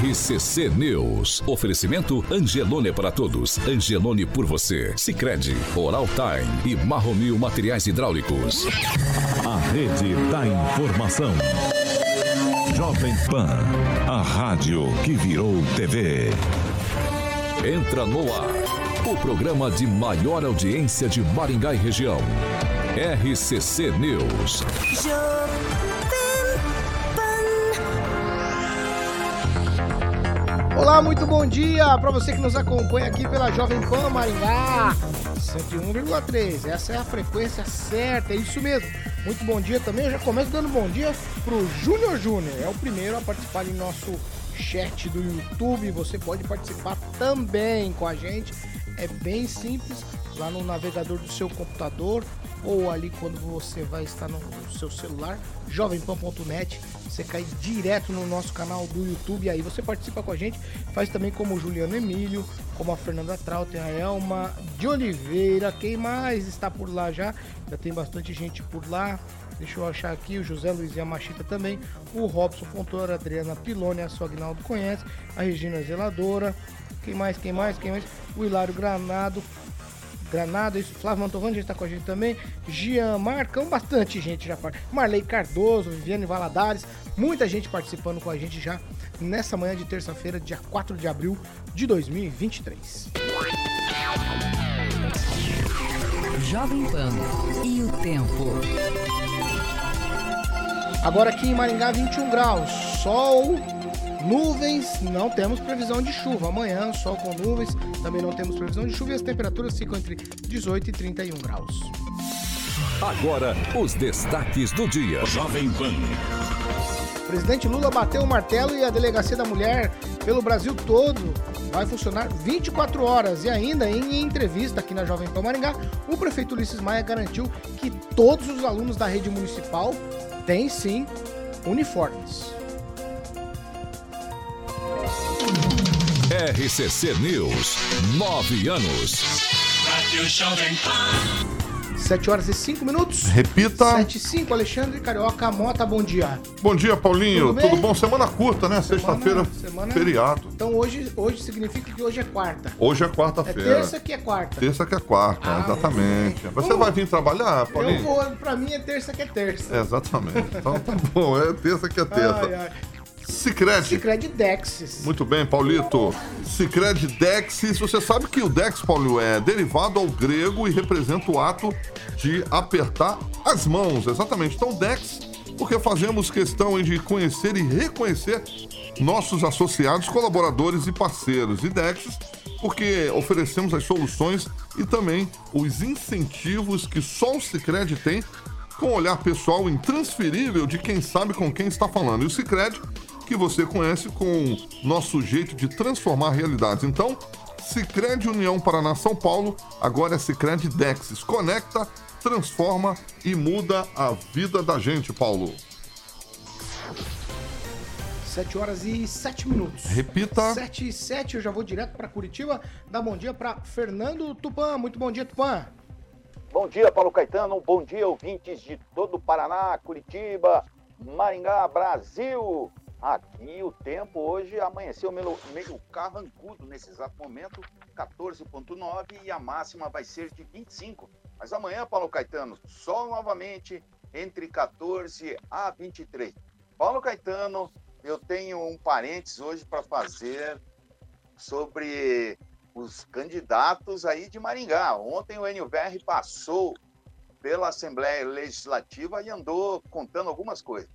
RCC News. Oferecimento Angelone para todos. Angelone por você. Sicredi, Oral Time e Marromil Materiais Hidráulicos. A rede da informação. Jovem Pan, a rádio que virou TV. Entra no ar. O programa de maior audiência de Maringá e região. RCC News. Olá, muito bom dia para você que nos acompanha aqui pela Jovem Pan Maringá 101,3. Essa é a frequência certa, é isso mesmo. Muito bom dia também. Eu já começo dando bom dia pro Júnior Júnior. É o primeiro a participar em nosso chat do YouTube. Você pode participar também com a gente. É bem simples, lá no navegador do seu computador ou ali quando você vai estar no seu celular, jovempan.net, você cai direto no nosso canal do YouTube, aí você participa com a gente, faz também como o Juliano Emílio, como a Fernanda Trauter, a Elma de Oliveira, quem mais está por lá já? Já tem bastante gente por lá. Deixa eu achar aqui, o José Luiz Yamachita também, o Robson Fontoura, Adriana Piloni, a sua Agnaldo conhece, a Regina Zeladora, quem mais, quem mais, quem mais? O Hilário Granado, Granada, isso, Flávio Mantovani já está com a gente também, Gian Marcão, bastante gente já Marley Cardoso, Viviane Valadares, muita gente participando com a gente já nessa manhã de terça-feira, dia 4 de abril de 2023. Jovem Pan e o tempo. Agora aqui em Maringá, 21 graus, sol Nuvens, não temos previsão de chuva. Amanhã, sol com nuvens, também não temos previsão de chuva e as temperaturas ficam entre 18 e 31 graus. Agora, os destaques do dia. Jovem Pan. Presidente Lula bateu o martelo e a Delegacia da Mulher pelo Brasil todo vai funcionar 24 horas. E ainda em entrevista aqui na Jovem Pan Maringá, o prefeito Ulisses Maia garantiu que todos os alunos da rede municipal têm sim uniformes. RCC News, nove anos. 7 horas e 5 minutos. Repita. 7 e 5, Alexandre Carioca Mota, bom dia. Bom dia, Paulinho. Tudo, Tudo bom? Semana curta, né? Sexta-feira, feriado. Então hoje, hoje significa que hoje é quarta. Hoje é quarta-feira. É terça que é quarta. Terça que é quarta, ah, exatamente. É. Você uh, vai vir trabalhar, Paulinho? Eu vou, pra mim é terça que é terça. É, exatamente. Então tá bom, é terça que é terça. Ai, ai. Cicred. Cicred Dexis. Muito bem, Paulito. Cicred Dexis. Você sabe que o Dex, Paulo, é derivado ao grego e representa o ato de apertar as mãos. Exatamente. Então, Dex, porque fazemos questão de conhecer e reconhecer nossos associados, colaboradores e parceiros. E Dexis, porque oferecemos as soluções e também os incentivos que só o Cicred tem com o olhar pessoal intransferível de quem sabe com quem está falando. E o Cicred que você conhece com nosso jeito de transformar realidades. Então, Sicredi União Paraná São Paulo, agora é Sicredi Dexis. Conecta, transforma e muda a vida da gente, Paulo. 7 horas e 7 minutos. Repita. 7 e 7, eu já vou direto para Curitiba. Dá bom dia para Fernando Tupan. Muito bom dia, Tupan. Bom dia, Paulo Caetano. Bom dia, ouvintes de todo o Paraná, Curitiba, Maringá, Brasil. Aqui o tempo hoje amanheceu meio, meio carrancudo nesse exato momento, 14.9 e a máxima vai ser de 25. Mas amanhã, Paulo Caetano, sol novamente entre 14 a 23. Paulo Caetano, eu tenho um parênteses hoje para fazer sobre os candidatos aí de Maringá. Ontem o NUVR passou pela Assembleia Legislativa e andou contando algumas coisas.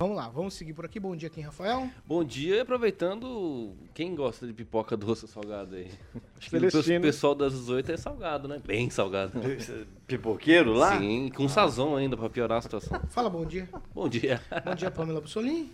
Vamos lá, vamos seguir por aqui. Bom dia, quem, Rafael? Bom dia, aproveitando, quem gosta de pipoca doce ou salgada aí? Acho que o pessoal das 18 é salgado, né? Bem salgado. Pipoqueiro lá? Sim, com ah. sazão ainda, para piorar a situação. Fala bom dia. Bom dia. Bom dia, Pamela Bussolini.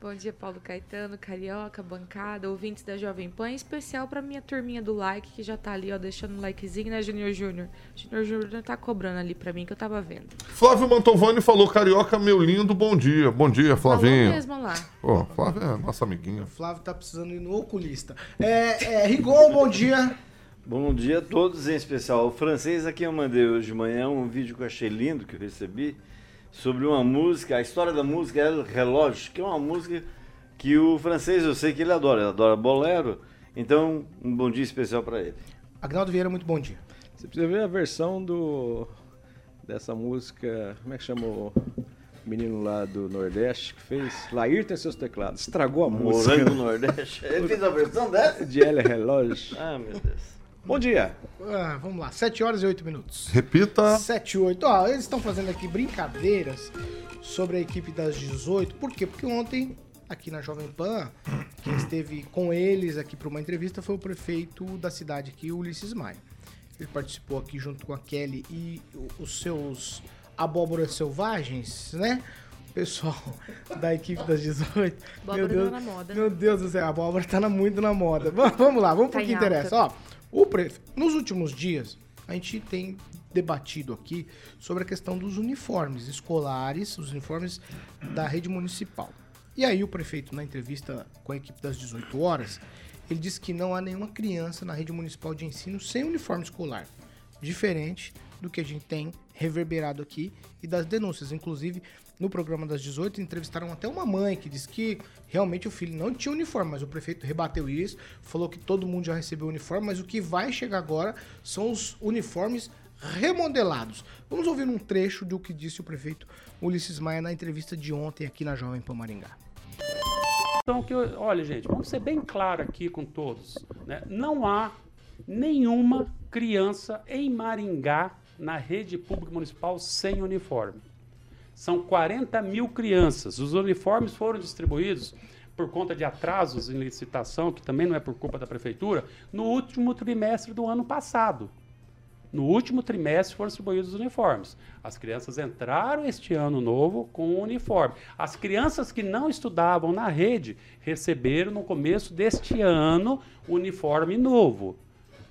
Bom dia, Paulo Caetano, Carioca, bancada, ouvintes da Jovem Pan, em especial para minha turminha do like, que já tá ali, ó, deixando o likezinho, né, Junior Júnior? Junior Júnior tá cobrando ali para mim, que eu tava vendo. Flávio Mantovani falou, Carioca, meu lindo, bom dia. Bom dia, Flavinho. Falou mesmo lá. Ó, Flávio é nossa amiguinha. Flávio tá precisando ir no oculista. É, é Rigol, bom dia. Bom dia a todos, em especial o francês aqui eu mandei hoje de manhã um vídeo que eu achei lindo, que eu recebi, sobre uma música, a história da música é Relógio, que é uma música que o francês, eu sei que ele adora, ele adora bolero, então um bom dia especial para ele. Agnaldo Vieira, muito bom dia. Você precisa ver a versão do dessa música, como é que chamou? menino lá do Nordeste que fez. Lair tem seus teclados. Estragou a música. Morango Nordeste. Ele fez a versão dessa? De L Relógio. Ah, meu Deus. Bom dia. Ah, vamos lá, 7 horas e 8 minutos. Repita. 7 e 8. Ó, eles estão fazendo aqui brincadeiras sobre a equipe das 18. Por quê? Porque ontem, aqui na Jovem Pan, quem esteve com eles aqui para uma entrevista foi o prefeito da cidade aqui, Ulisses Maia. Ele participou aqui junto com a Kelly e os seus abóboras selvagens, né? Pessoal da equipe das 18. Abóbora meu Deus, tá na moda. Meu Deus do céu, a abóbora tá na- muito na moda. Va- Vamos lá, vamos Tá pro que em alta. interessa. Ó, prefe... Nos últimos dias, a gente tem debatido aqui sobre a questão dos uniformes escolares, os uniformes da rede municipal. E aí o prefeito, na entrevista com a equipe das 18 horas, ele disse que não há nenhuma criança na rede municipal de ensino sem uniforme escolar. Diferente do que a gente tem reverberado aqui e das denúncias. Inclusive, no programa das 18, entrevistaram até uma mãe que disse que realmente o filho não tinha uniforme, mas o prefeito rebateu isso, falou que todo mundo já recebeu uniforme, mas o que vai chegar agora são os uniformes remodelados. Vamos ouvir um trecho do que disse o prefeito Ulisses Maia na entrevista de ontem aqui na Jovem Pan Maringá. Então, que, olha, gente, vamos ser bem claro aqui com todos. né? Não há nenhuma criança em Maringá, na rede pública municipal, sem uniforme. São 40 mil crianças. Os uniformes foram distribuídos por conta de atrasos em licitação, que também não é por culpa da prefeitura, no último trimestre do ano passado. No último trimestre foram distribuídos os uniformes. As crianças entraram este ano novo com o uniforme. As crianças que não estudavam na rede receberam no começo deste ano uniforme novo.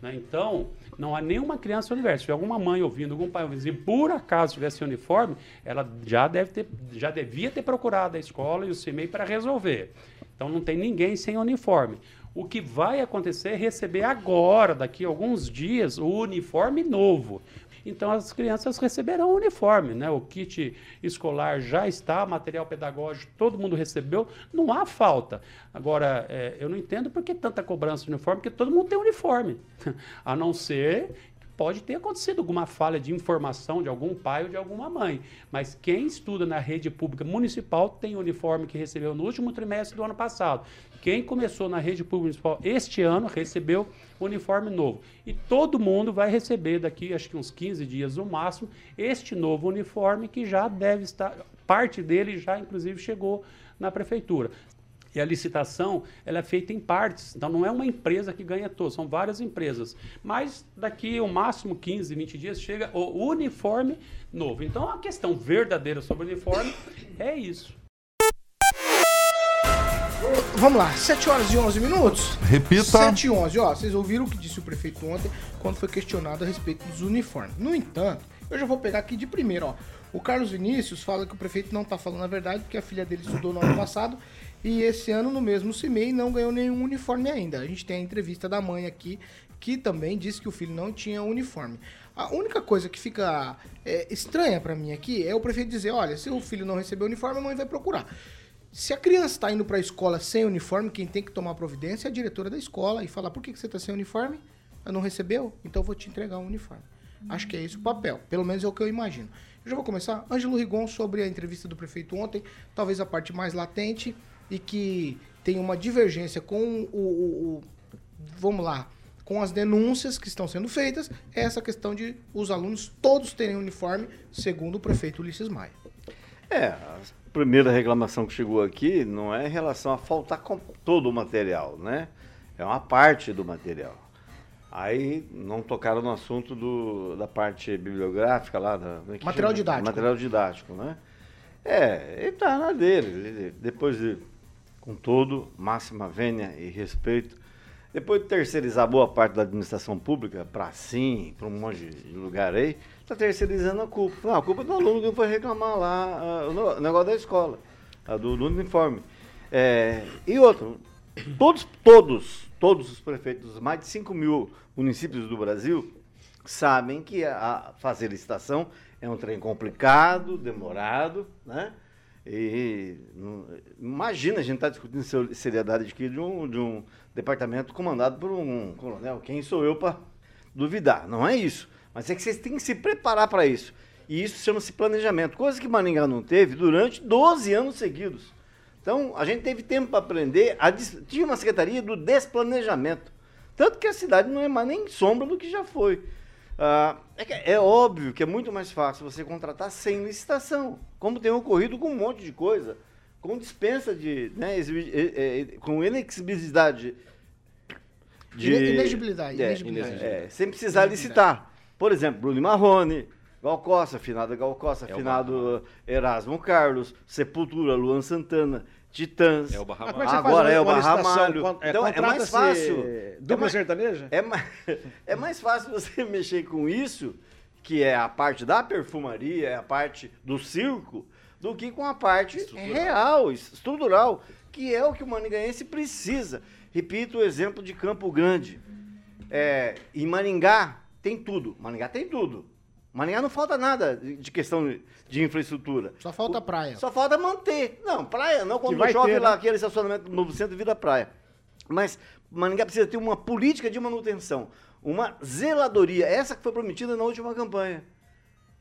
Né? Então, não há nenhuma criança no universo. Se alguma mãe ouvindo, algum pai ouvindo, e por acaso tivesse uniforme, ela já, deve ter, já devia ter procurado a escola e o CIMEI para resolver. Então, não tem ninguém sem uniforme. O que vai acontecer é receber agora, daqui a alguns dias, o uniforme novo. Então as crianças receberão o uniforme, né? O kit escolar já está, material pedagógico todo mundo recebeu, não há falta. Agora, é, eu não entendo por que tanta cobrança de uniforme, porque todo mundo tem uniforme. A não ser pode ter acontecido alguma falha de informação de algum pai ou de alguma mãe. Mas quem estuda na rede pública municipal tem o uniforme que recebeu no último trimestre do ano passado. Quem começou na rede pública municipal este ano recebeu uniforme novo. E todo mundo vai receber daqui, acho que uns 15 dias no máximo, este novo uniforme que já deve estar, parte dele já inclusive chegou na prefeitura. E a licitação ela é feita em partes, então não é uma empresa que ganha todo, são várias empresas. Mas daqui o máximo 15, 20 dias chega o uniforme novo. Então a questão verdadeira sobre o uniforme é isso. Vamos lá, 7 horas e 11 minutos. Repita. 7 e 11. Ó, vocês ouviram o que disse o prefeito ontem quando foi questionado a respeito dos uniformes. No entanto, eu já vou pegar aqui de primeiro, ó. O Carlos Vinícius fala que o prefeito não tá falando a verdade porque a filha dele estudou no ano passado e esse ano no mesmo CIMEI não ganhou nenhum uniforme ainda. A gente tem a entrevista da mãe aqui que também disse que o filho não tinha uniforme. A única coisa que fica é, estranha pra mim aqui é o prefeito dizer, olha, se o filho não recebeu uniforme, a mãe vai procurar. Se a criança está indo para a escola sem uniforme, quem tem que tomar providência é a diretora da escola e falar: por que, que você está sem uniforme? Eu não recebeu? Então eu vou te entregar um uniforme. Acho que é esse o papel. Pelo menos é o que eu imagino. Eu já vou começar. Ângelo Rigon sobre a entrevista do prefeito ontem, talvez a parte mais latente e que tem uma divergência com o, o- o- vamos lá, com as denúncias que estão sendo feitas, é essa questão de os alunos todos terem uniforme, segundo o prefeito Ulisses Maia. É, a primeira reclamação que chegou aqui não é em relação a faltar com todo o material, né? É uma parte do material. Aí não tocaram no assunto do, da parte bibliográfica lá. Da, é Material chama? didático. Material didático, né? É, ele tá na dele. Ele- depois de, com todo, máxima vênia e respeito, depois de terceirizar boa parte da administração pública para sim, para um monte de lugar aí, está terceirizando a culpa. Não, a culpa é do aluno que foi reclamar lá ah, o negócio da escola, ah, do, do uniforme. É, e outro, todos, todos, todos os prefeitos mais de 5 mil municípios do Brasil sabem que a, a fazer licitação é um trem complicado, demorado, né? E, imagina a gente estar tá discutindo seriedade aqui de um, de um departamento comandado por um coronel. Quem sou eu para duvidar? Não é isso. Mas é que vocês têm que se preparar para isso. E isso chama-se planejamento, coisa que Maringá não teve durante 12 anos seguidos. Então, a gente teve tempo para aprender. A, tinha uma secretaria do desplanejamento. Tanto que a cidade não é mais nem sombra do que já foi. Ah, é, é, óbvio que é muito mais fácil você contratar sem licitação, como tem ocorrido com um monte de coisa, com dispensa de. Né, é, é, com inexigibilidade. De, inegibilidade. É, inegibilidade. É, sem precisar licitar. Por exemplo, Bruno Marrone, Gal Costa, afinado Gal Costa, afinado Erasmo Carlos, Sepultura, Luan Santana. Titãs. É o Barra Malho. Agora é o Barra Malho. Então é mais fácil. Dupla é sertaneja? É mais, é mais fácil você mexer com isso, que é a parte da perfumaria, é a parte do circo, do que com a parte estrutural. real, estrutural, que é o que o Maringaense precisa. Repito o exemplo de Campo Grande. É, em Maringá tem tudo. Maringá tem tudo. Maringá não falta nada de questão de infraestrutura. Só falta praia. Só falta manter. Não, praia não, quando chove ter, lá, né? aquele estacionamento no centro vira praia. Mas Maringá precisa ter uma política de manutenção, uma zeladoria, essa que foi prometida na última campanha.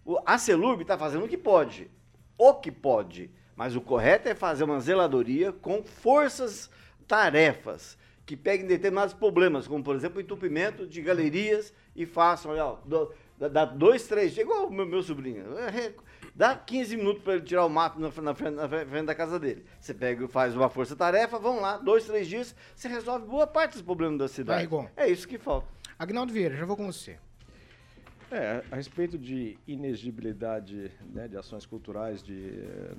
O, a Celurb está fazendo o que pode, o que pode, mas o correto é fazer uma zeladoria com forças tarefas que peguem determinados problemas, como por exemplo o entupimento de galerias e façam, olha, do, dá dois, três, igual o meu, meu sobrinho. É, dá 15 minutos para ele tirar o mato na, na, frente, na, frente, da casa dele. Você pega, faz uma força-tarefa, vão lá, dois, três dias, você resolve boa parte dos problemas da cidade. Vai, é isso que falta. Agnaldo Vieira, já vou com você. É, a respeito de inexigibilidade né, de ações culturais de,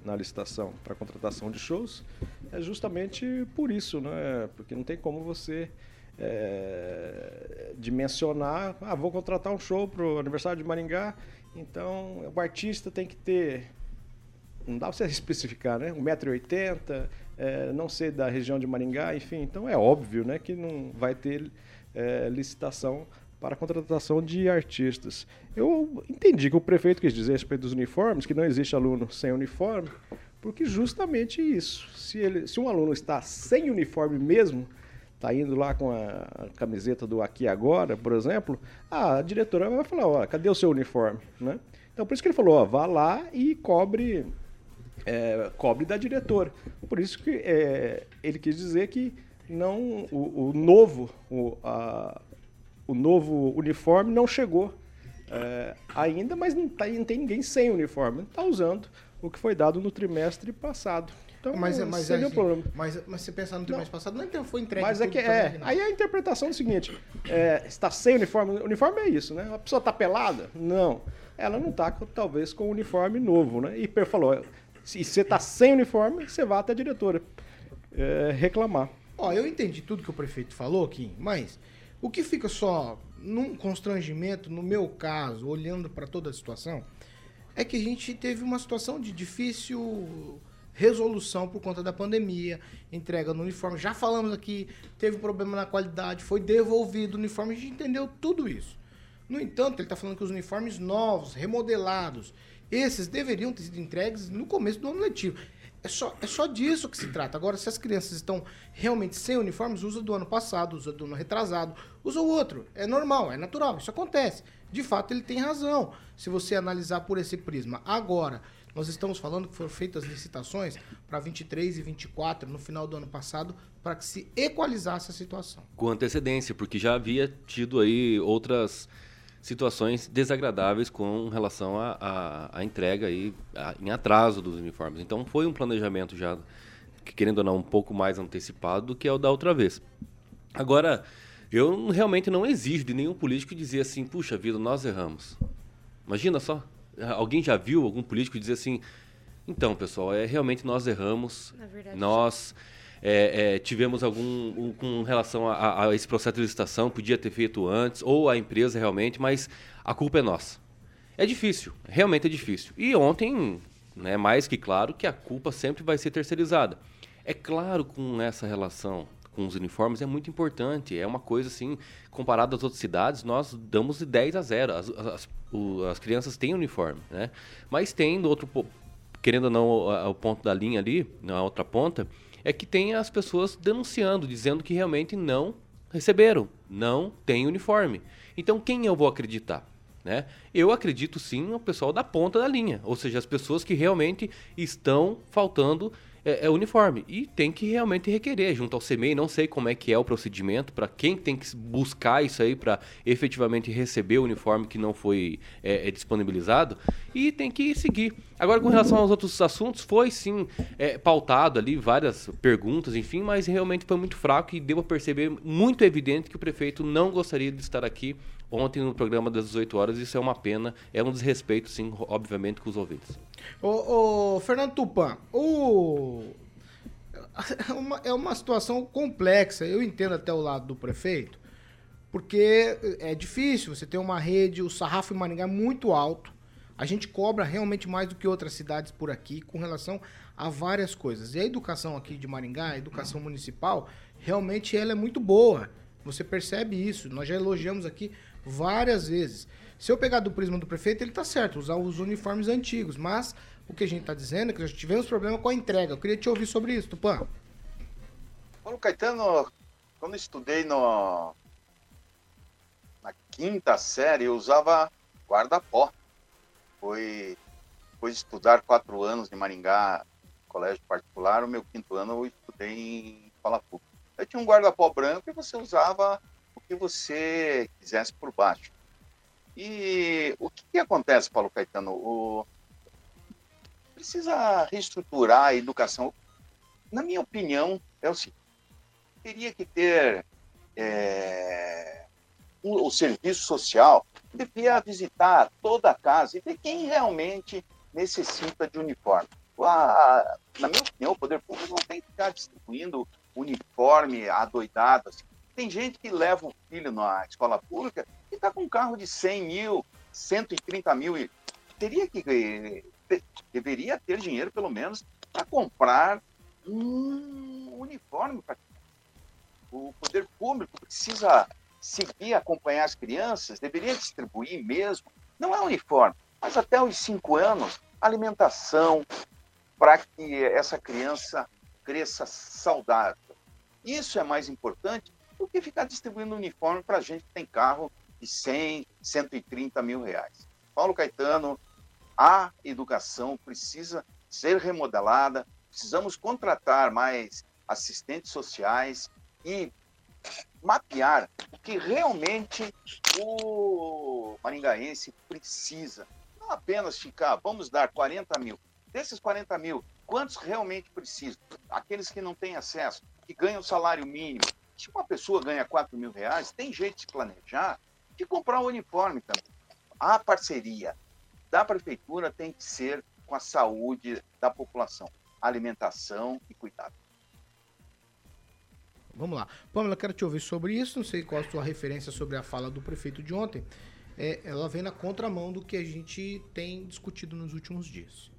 na licitação para contratação de shows, é justamente por isso, né? Porque não tem como você é, dimensionar, ah, vou contratar um show para o aniversário de Maringá, então o artista tem que ter, não dá para você especificar, né? 1,80m, é, não ser da região de Maringá, enfim, então é óbvio né, que não vai ter é, licitação para a contratação de artistas. Eu entendi que o prefeito quis dizer a respeito dos uniformes, que não existe aluno sem uniforme, porque justamente isso. Se, ele, se um aluno está sem uniforme mesmo, está indo lá com a camiseta do Aqui Agora, por exemplo, a diretora vai falar, ó, cadê o seu uniforme? Né? Então por isso que ele falou, ó, vá lá e cobre, é, cobre da diretora. Por isso que é, ele quis dizer que não o, o novo, o, a, o novo uniforme não chegou é, ainda, mas não, tá, não tem ninguém sem uniforme. Está usando o que foi dado no trimestre passado. Então, mas, mas, seria é, um problema. Mas, mas se pensar no trimestre passado, não foi entregue. Mas é que é. Aí a interpretação é o seguinte: é, está sem uniforme. Uniforme é isso, né? A pessoa está pelada? Não. Ela não está, talvez, com uniforme novo, né? E falou: se você está sem uniforme, você vai até a diretora é, reclamar. Ó, eu entendi tudo que o prefeito falou, Kim, mas o que fica só num constrangimento, no meu caso, olhando para toda a situação, é que a gente teve uma situação de difícil resolução por conta da pandemia, entrega no uniforme. Já falamos aqui, teve problema na qualidade, foi devolvido o uniforme, a gente entendeu tudo isso. No entanto, ele está falando que os uniformes novos, remodelados, esses deveriam ter sido entregues no começo do ano letivo. É só, é só disso que se trata. Agora, se as crianças estão realmente sem uniformes, usa do ano passado, usa do ano retrasado, usa o outro. É normal, é natural, isso acontece. De fato, ele tem razão, se você analisar por esse prisma. Agora, nós estamos falando que foram feitas licitações para 23 e 24 no final do ano passado para que se equalizasse a situação. Com antecedência, porque já havia tido aí outras situações desagradáveis com relação à entrega aí, a, em atraso dos uniformes. Então foi um planejamento já, querendo ou não, um pouco mais antecipado do que é o da outra vez. Agora, eu realmente não exijo de nenhum político dizer assim, puxa vida, nós erramos. Imagina só, Alguém já viu algum político dizer assim: então, pessoal, é realmente nós erramos, verdade, nós é, é, tivemos algum um, com relação a, a, esse processo de licitação, podia ter feito antes, ou a empresa realmente, mas a culpa é nossa. É difícil, realmente é difícil. E ontem, né, mais que claro, que a culpa sempre vai ser terceirizada. É claro com essa relação com os uniformes é muito importante. É uma coisa assim, comparado às outras cidades, nós damos de 10 a 0. As, as, o, as crianças têm uniforme, né? Mas tem outro querendo ou não, o, o ponto da linha ali, na outra ponta, é que tem as pessoas denunciando, dizendo que realmente não receberam, não tem uniforme. Então, quem eu vou acreditar? Né? Eu acredito sim no pessoal da ponta da linha, ou seja, as pessoas que realmente estão faltando é, é uniforme. E tem que realmente requerer junto ao CMEI. Não sei como é que é o procedimento, para quem tem que buscar isso aí para efetivamente receber o uniforme que não foi é, é, disponibilizado. E tem que seguir. Agora, com relação aos outros assuntos, foi sim é, pautado ali várias perguntas, enfim, mas realmente foi muito fraco e deu a perceber muito evidente que o prefeito não gostaria de estar aqui ontem no programa das 18 horas. Isso é uma pena, é um desrespeito, sim, obviamente, com os ouvintes. Ô, ô Fernando Tupan, o... é, uma, é uma situação complexa. Eu entendo até o lado do prefeito, porque é difícil. Você tem uma rede, o sarrafo em Maringá é muito alto. A gente cobra realmente mais do que outras cidades por aqui com relação a várias coisas. E a educação aqui de Maringá, a educação municipal, realmente ela é muito boa. Você percebe isso. Nós já elogiamos aqui várias vezes. Se eu pegar do prisma do prefeito, ele está certo, usar os uniformes antigos. Mas o que a gente está dizendo é que nós tivemos problema com a entrega. Eu queria te ouvir sobre isso, Tupã. Paulo Caetano, quando estudei no, na quinta série, eu usava guarda-pó. Foi depois de estudar quatro anos em Maringá, colégio particular, o meu quinto ano eu estudei em escola pública. Eu tinha um guarda-pó branco e você usava que você quisesse por baixo. E o que, que acontece, Paulo Caetano? O... Precisa reestruturar a educação. Na minha opinião, é o seguinte: teria que ter é, o serviço social, devia visitar toda a casa e ver quem realmente necessita de uniforme. A, na minha opinião, o poder público não tem que ficar distribuindo uniforme adoidado. Assim. Tem gente que leva o filho na escola pública e está com um carro de 100 mil, 130 mil. E teria que deveria ter dinheiro, pelo menos, para comprar um uniforme. O poder público precisa seguir, acompanhar as crianças, deveria distribuir mesmo. Não é uniforme, mas até os cinco anos, alimentação para que essa criança cresça saudável. Isso é mais importante do que ficar distribuindo uniforme para gente que tem carro de 100, 130 mil reais. Paulo Caetano, a educação precisa ser remodelada, precisamos contratar mais assistentes sociais e mapear o que realmente o maringaense precisa. Não apenas ficar, vamos dar 40 mil. Desses 40 mil, quantos realmente precisam? Aqueles que não têm acesso, que ganham salário mínimo, se uma pessoa ganha 4 mil reais, tem jeito de planejar de comprar um uniforme também. A parceria da prefeitura tem que ser com a saúde da população, alimentação e cuidado. Vamos lá. Pamela, quero te ouvir sobre isso. Não sei qual a sua referência sobre a fala do prefeito de ontem. É, ela vem na contramão do que a gente tem discutido nos últimos dias.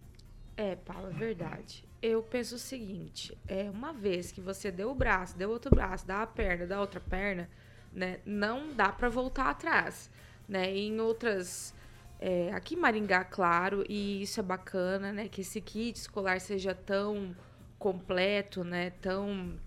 É, Paulo, é verdade eu penso o seguinte: é uma vez que você deu o braço, deu outro braço, dá a perna, dá outra perna, né? Não dá para voltar atrás, né? Em outras é, aqui em Maringá, claro, e isso é bacana, né? Que esse kit escolar seja tão completo, né? Tão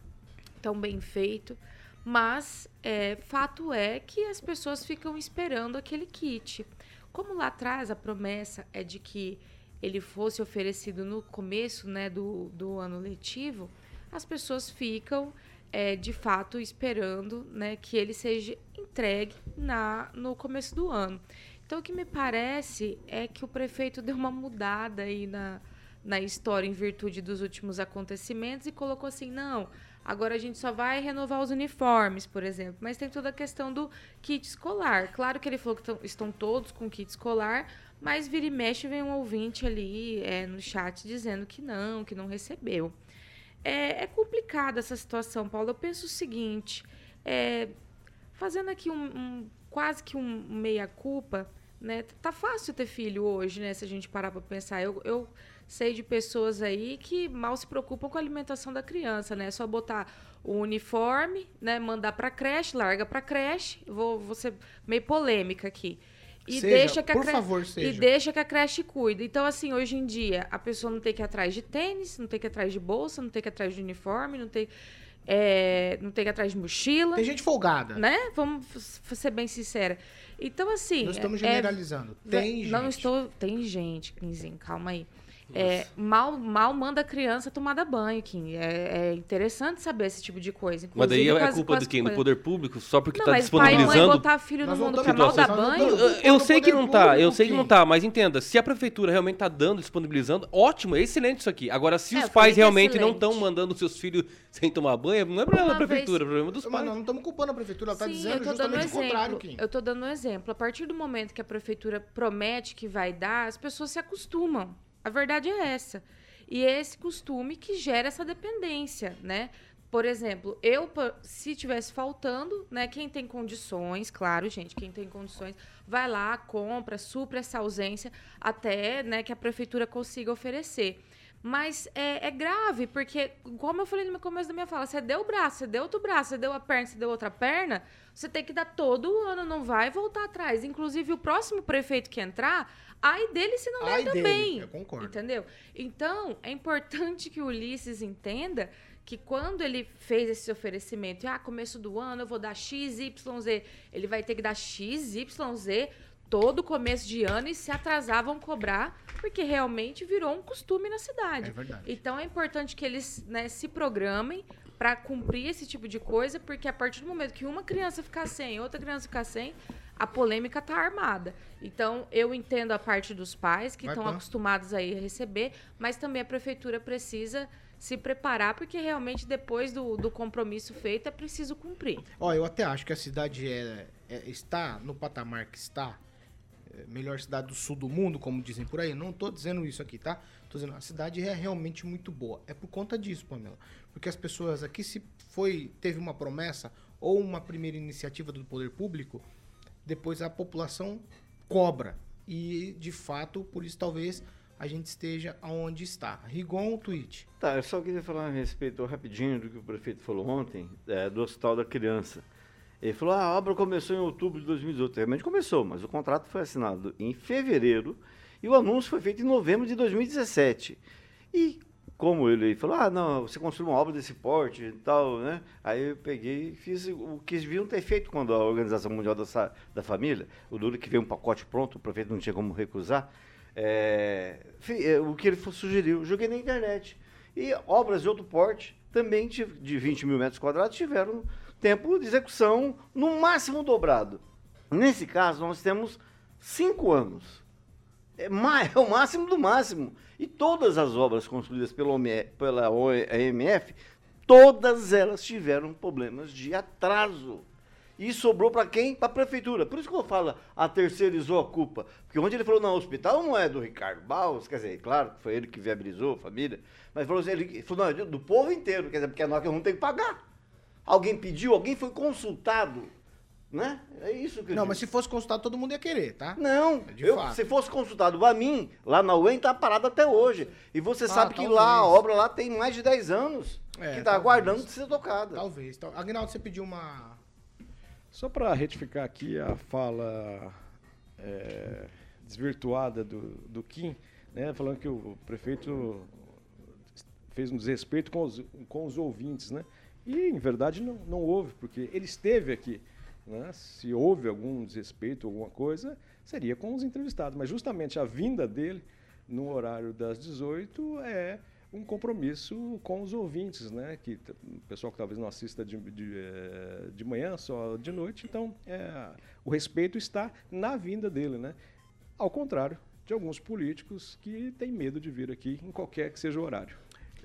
tão bem feito. Mas é, fato é que as pessoas ficam esperando aquele kit. Como lá atrás a promessa é de que ele fosse oferecido no começo né, do, do ano letivo, as pessoas ficam é, de fato esperando né, que ele seja entregue na, no começo do ano. Então, o que me parece é que o prefeito deu uma mudada aí na, na história em virtude dos últimos acontecimentos e colocou assim: não, agora a gente só vai renovar os uniformes, por exemplo. Mas tem toda a questão do kit escolar. Claro que ele falou que estão todos com kit escolar, mas vira e mexe vem um ouvinte ali é, no chat dizendo que não, que não recebeu. É, é complicada essa situação, Paulo. Eu penso o seguinte, é, fazendo aqui um, um, quase que um meia-culpa, né? Tá fácil ter filho hoje, né? Se a gente parar para pensar. Eu, eu sei de pessoas aí que mal se preocupam com a alimentação da criança, né? É só botar o uniforme, né? Mandar para creche, larga para creche. Vou, vou ser meio polêmica aqui E Seja, deixa que a por cre- favor, E seja. deixa que a creche cuide. Então, assim, hoje em dia, a pessoa não tem que ir atrás de tênis, não tem que ir atrás de bolsa, não tem que ir atrás de uniforme, não tem, é, não tem que ir atrás de mochila. Tem gente folgada. Né? Vamos ser bem sincera. Então, assim. Não estamos é- generalizando. Tem Não gente. estou. Tem gente, Quinzinho, calma aí. É, mal, mal manda a criança tomar da banho, Kim. É, é interessante saber esse tipo de coisa. Mas daí inclusive é as- culpa de quem? Do poder público? Só porque Não, tá mas pai e mãe disponibilizando. botar filho no não mundo pra mal dar não banho. Eu no sei que não tá, eu sei que não tá, mas entenda, se a prefeitura realmente tá dando, disponibilizando, ótimo, é excelente isso aqui. Agora, se É, os eu pais é realmente não excelente. estão mandando seus filhos sem tomar banho, não é problema Uma da vez- prefeitura, é problema dos Mas pais. nós não estamos culpando a prefeitura, ela está dizendo eu um justamente o contrário. Kim. Eu tô dando um exemplo. A partir do momento que a prefeitura promete que vai dar, as pessoas se acostumam. A verdade é essa. E é esse costume que gera essa dependência, né? Por exemplo, eu, se tivesse faltando, né? Quem tem condições, claro, gente, quem tem condições, vai lá, compra, supra essa ausência até né, que a prefeitura consiga oferecer. Mas é, é grave, porque, como eu falei no começo da minha fala, você deu o braço, você deu outro braço, você deu a perna, você deu outra perna, você tem que dar todo o ano, não vai voltar atrás. Inclusive, o próximo prefeito que entrar, ai dele se não der dele, também. eu concordo. Entendeu? Então, é importante que o Ulisses entenda que quando ele fez esse oferecimento, ah, começo do ano eu vou dar X, Y, Z, ele vai ter que dar X, Y, Z todo começo de ano e se atrasar vão cobrar, porque realmente virou um costume na cidade. É verdade. Então é importante que eles né, se programem para cumprir esse tipo de coisa, porque a partir do momento que uma criança ficar sem, outra criança ficar sem, a polêmica tá armada. Então eu entendo a parte dos pais que estão Pan. acostumados aí a receber, mas também a prefeitura precisa se preparar, porque realmente depois do, do compromisso feito é preciso cumprir. Ó, eu até acho que a cidade é, é- está no patamar que está, melhor cidade do sul do mundo, como dizem por aí. Não tô dizendo isso aqui, tá? Tô dizendo, a cidade é realmente muito boa. É por conta disso, Pamela. Porque as pessoas aqui, se foi, teve uma promessa ou uma primeira iniciativa do poder público, depois a população cobra. E, de fato, por isso talvez a gente esteja aonde está. Rigon, tweet. Tá, eu só queria falar a respeito rapidinho do que o prefeito falou ontem, é, do Hospital da Criança. Ele falou, ah, a obra começou em outubro de 2018. Realmente começou, mas o contrato foi assinado em fevereiro e o anúncio foi feito em novembro de 2017. E como ele falou, ah, não, você construiu uma obra desse porte e tal, né? Aí eu peguei e fiz o que eles deviam ter feito quando a Organização Mundial da, da Família, o duro que veio um pacote pronto, o prefeito não tinha como recusar, é, é, o que ele sugeriu, joguei na internet. E obras de outro porte, também de 20 mil metros quadrados, tiveram tempo de execução no máximo dobrado. Nesse caso, nós temos cinco anos. É, é o máximo do máximo. E todas as obras construídas pela, OMF, todas elas tiveram problemas de atraso. E sobrou para quem? Para a prefeitura. Por isso que eu falo, a terceirizou a culpa. Porque onde ele falou, não, o hospital não é do Ricardo Baus, quer dizer, claro foi ele que viabilizou a família, mas falou assim, ele falou, não, é do povo inteiro, quer dizer, porque nós que vamos ter que pagar. Alguém pediu, alguém foi consultado, né? É isso que eu Não, digo. mas se fosse consultado, todo mundo ia querer, tá? Não, De eu- fato. se fosse consultado a mim, lá na UEM tá parado até hoje. E você Ah, sabe que lá a obra lá tem mais de 10 anos É, que tá talvez. aguardando de ser tocada. Talvez. Tal- Agnaldo, você pediu uma. Só para retificar aqui a fala é, desvirtuada do, do Kim, né, falando que o prefeito fez um desrespeito com os, com os ouvintes, né? E, em verdade, não, não houve, porque ele esteve aqui. Né? Se houve algum desrespeito, alguma coisa, seria com os entrevistados. Mas justamente a vinda dele no horário das 18 é um compromisso com os ouvintes, né? Que o pessoal que talvez não assista de, de, eh, de manhã, só de noite. Então, é, o respeito está na vinda dele, né? Ao contrário de alguns políticos que têm medo de vir aqui em qualquer que seja o horário.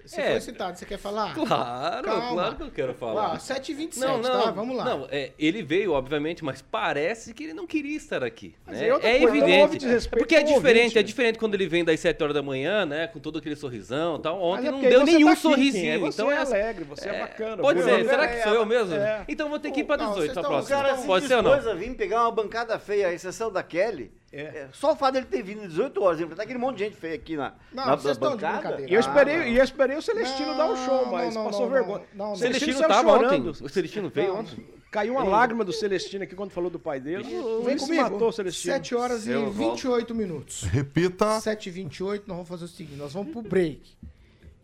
Você É. foi citado, você quer falar? Claro, Calma. claro que eu quero falar. Ó, 7h27, Não, não, tá? Vamos lá. Não, é, ele veio, obviamente, mas parece que ele não queria estar aqui. Mas né? é É evidente. É porque é diferente, ouvinte. é diferente quando ele vem das 7 horas da manhã, né? Com todo aquele sorrisão e tal. Ontem é não deu nenhum tá aqui, sorrisinho. é você então é essa- alegre, você é bacana, Pode ser, será que sou eu mesmo? É. Então vou ter que ir para Não, 18 vocês na estão- O próxima. Pode ser ou não? a vir pegar uma bancada feia, a exceção da Kelly, É, Só o fato dele ter vindo 18 horas, enfrentar aquele monte de gente feia aqui na, Não, na, vocês na estão de bancada. brincadeira. E eu esperei, Ah, e eu esperei o Celestino Não, dar o show, não, mas não, passou não, vergonha. não, não, O não. Celestino Celestino saiu tava chorando. ontem. O Celestino veio Não. ontem. Caiu uma lágrima do Celestino aqui quando falou do pai dele. Vem comigo. matou o Celestino. 7 horas Eu e volto. 28 minutos. Repita. 7 e 28 nós vamos fazer o seguinte, nós vamos pro break.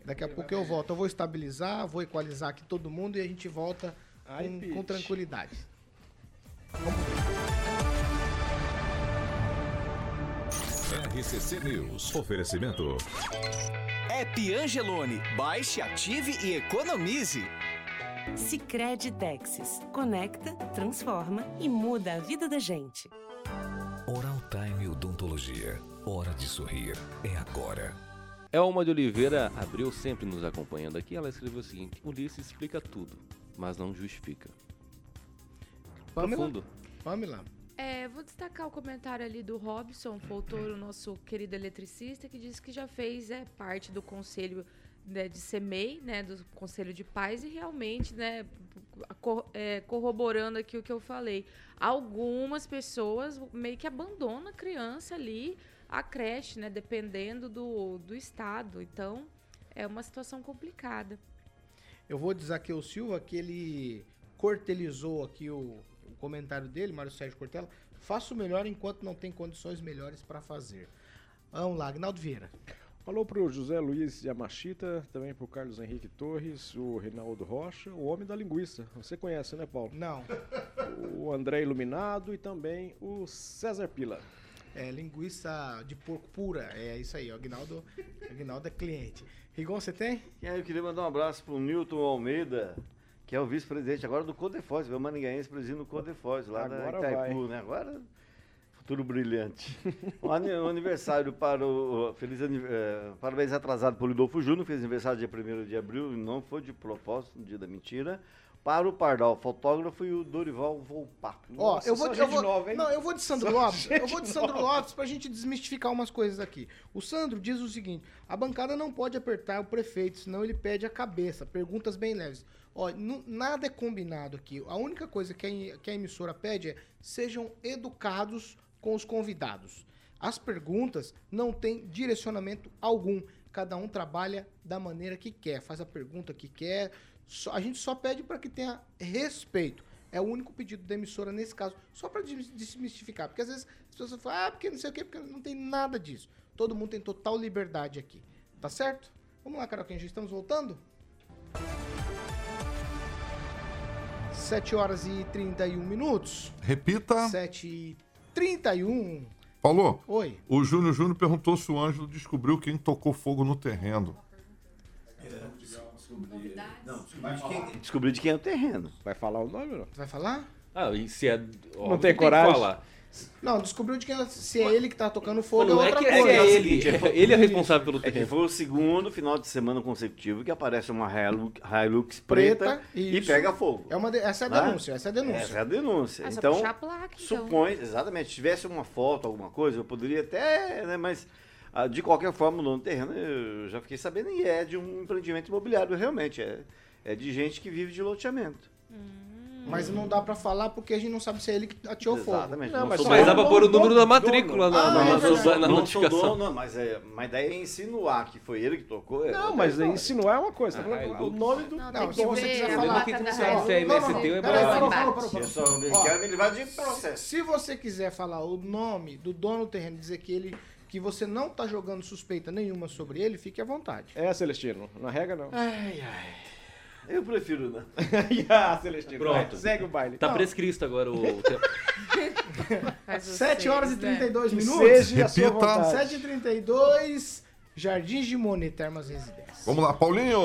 Daqui a pouco eu volto. Eu vou estabilizar, vou equalizar aqui todo mundo e a gente volta Ai, com, com tranquilidade. RCC News. Oferecimento. App Angelone. Baixe, ative e economize. Sicredi Texas. Conecta, transforma e muda a vida da gente. Oral Time Odontologia. Hora de sorrir. É agora. Elma de Oliveira abriu sempre nos acompanhando aqui. Ela escreveu o seguinte: Ulisses explica tudo, mas não justifica. Pamela? Profundo. Pamela. É, vou destacar o comentário ali do Robson Foutoro, nosso querido eletricista, que disse que já fez é, parte do conselho né, de CEMEI, né, do Conselho de Paz, e realmente, né, é, corroborando aqui o que eu falei, algumas pessoas meio que abandonam a criança ali, a creche, né, dependendo do, do estado. Então, é uma situação complicada. Eu vou dizer aqui o Silva que ele cortelizou aqui o, o comentário dele, Mário Sérgio Cortella. Faça o melhor enquanto não tem condições melhores para fazer. Vamos lá, Agnaldo Vieira. Falou pro José Luiz Yamashita, também pro Carlos Henrique Torres, o Reinaldo Rocha, o homem da linguiça. Você conhece, né, Paulo? Não. O André Iluminado e também o César Pila. É, linguiça de porco pura. É isso aí, o Agnaldo, Agnaldo é cliente. Rigon, você tem? E aí, eu queria mandar um abraço pro Newton Almeida, que é o vice-presidente agora do Codefós, o Maningaense presidindo o Codefós, lá Agora na Itaipu, vai. né? Agora, futuro brilhante. um ani- aniversário para o... Feliz eh, parabéns atrasado para o Lidolfo Júnior, fez aniversário dia 1 de abril, e não foi de propósito, no dia da mentira. Para o Pardal, fotógrafo, e o Dorival Volpato. Ó, Nossa, eu vou, só eu vou nova, hein? Não, eu vou de Sandro Só Lopes. Eu vou de Sandro nova. Lopes pra gente desmistificar umas coisas aqui. O Sandro diz o seguinte: a bancada não pode apertar o prefeito, senão ele pede a cabeça. Perguntas bem leves. Ó, nada é combinado aqui. A única coisa que a, que a emissora pede é sejam educados com os convidados. As perguntas não têm direcionamento algum. Cada um trabalha da maneira que quer, faz a pergunta que quer. Só- a gente só pede para que tenha respeito. É o único pedido da emissora nesse caso, só para desmistificar. Porque às vezes as pessoas falam, ah, porque não sei o quê, porque não tem nada disso. Todo mundo tem total liberdade aqui. Tá certo? Vamos lá, Carolquinha, já estamos voltando? 7 horas e 31 minutos. Repita. 7 e 31. Falou? Oi. O Júnior Júnior perguntou se o Ângelo descobriu quem tocou fogo no terreno. Descobrir de quem é o terreno. Vai falar o nome não? Vai falar? Ah, e se é. ó, Não tem que coragem? falar. Não, descobriu de quem se é ele que tá tocando fogo Não é é outra que é, coisa. é ele. Ele é responsável pelo É que terreno. foi o segundo final de semana consecutivo que aparece uma Hilux, Hilux preta, Preta, e pega fogo. É uma de- essa é a Né? denúncia, essa é a denúncia. Essa é a denúncia. É só então, a placa, então. supõe, exatamente, se tivesse uma foto, alguma coisa, eu poderia até, né, mas ah, de qualquer forma, o dono do terreno, eu já fiquei sabendo, e é de um empreendimento imobiliário, realmente, é, é de gente que vive de loteamento. Mas não dá pra falar porque a gente não sabe se é ele que atirou fogo. Exatamente. Não, mas dá pra pôr o número da matrícula na, Ah, é notificação. dono, mas, é, mas daí é insinuar que foi ele que tocou. é Não, mas história. insinuar é uma coisa. Tá Ah, o nome do. Não, Não, tem se que você quiser falar- que da se é. MST ou Não, não, é processo. Se você quiser falar o nome do dono do terreno, dizer que ele que você não tá jogando suspeita nenhuma sobre ele, fique à vontade. É, Celestino. Na regra, não. Ai, ai. Eu prefiro, né? ah, Celestino. Pronto. vai, Segue o baile. Tá Não. prescrito agora o. Faz 7 horas e vocês, né? 32 Que minutos. seja Repita. vontade. 7 e 32 Jardins de Monet, Termas Residência. Vamos lá, Paulinho.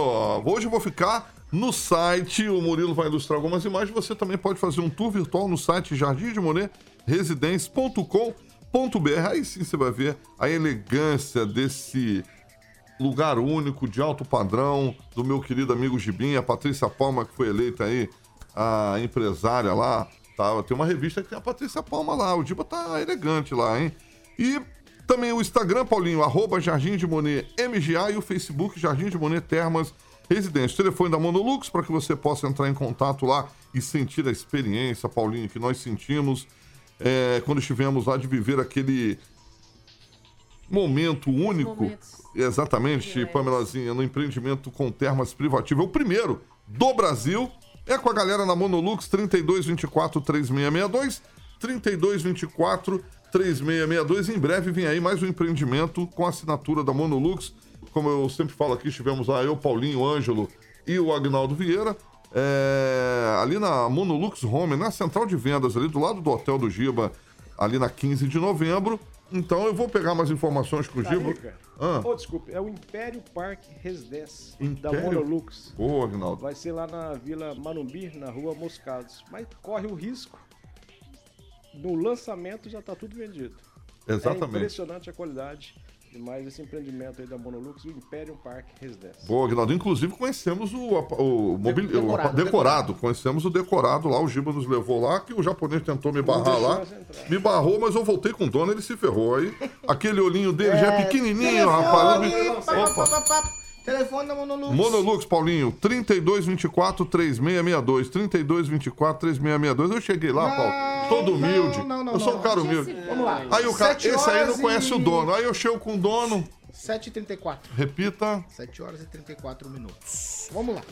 Hoje eu vou ficar no site. O Murilo vai ilustrar algumas imagens. Você também pode fazer um tour virtual no site Jardim de Monet residência.com.br. Aí sim você vai ver a elegância desse lugar único, de alto padrão, do meu querido amigo Gibim, a Patrícia Palma, que foi eleita aí a empresária lá. Tá? Tem uma revista que tem a Patrícia Palma lá. O Diba tá elegante lá, hein? E também o Instagram, Paulinho, arroba Jardim de Monet MGA e o Facebook Jardim de Monet Termas Residência. Telefone da Monolux para que você possa entrar em contato lá e sentir a experiência, Paulinho, que nós sentimos. é, quando estivemos lá, de viver aquele momento único. Exatamente, Pamelazinha, no empreendimento com termas privativo. É o primeiro do Brasil. É com a galera na Monolux 3224 3662. 3224 3662. Em breve vem aí mais um empreendimento com assinatura da Monolux. Como eu sempre falo aqui, estivemos lá eu, Paulinho, Ângelo e o Agnaldo Vieira. É, ali na Monolux Home, na central de vendas, ali do lado do Hotel do Giba, ali na 15 de novembro. Então eu vou pegar mais informações com o Giba. Carica. Ah. Oh, desculpe, é o Império Park Residence da? Monolux. Ô, Agnaldo. Vai ser lá na Vila Manumbi, na rua Moscados. Mas corre o risco. No lançamento já está tudo vendido. Exatamente. É impressionante a qualidade de mais esse empreendimento aí da Monolux, o Imperium Park Residence. Boa, Aguinaldo. Inclusive conhecemos o, o, mobili- o decorado, decorado, Conhecemos o decorado lá. O Giba nos levou lá, que o japonês tentou me barrar lá. Me barrou, mas eu voltei com o dono, ele se ferrou. Aí aquele olhinho dele já é pequenininho, rapaz. Ele me- Opa. Telefone da Monolux. Monolux, Paulinho, 3224 3662. 3224 3662. Eu cheguei lá, Paulo, todo humilde. não, não, eu sou um não. cara humilde. Vamos lá. Aí o cara, Sete esse aí não horas conhece e- o dono. Aí eu chego com o dono. 7h34. Repita. 7 horas e 34 minutos. Vamos lá.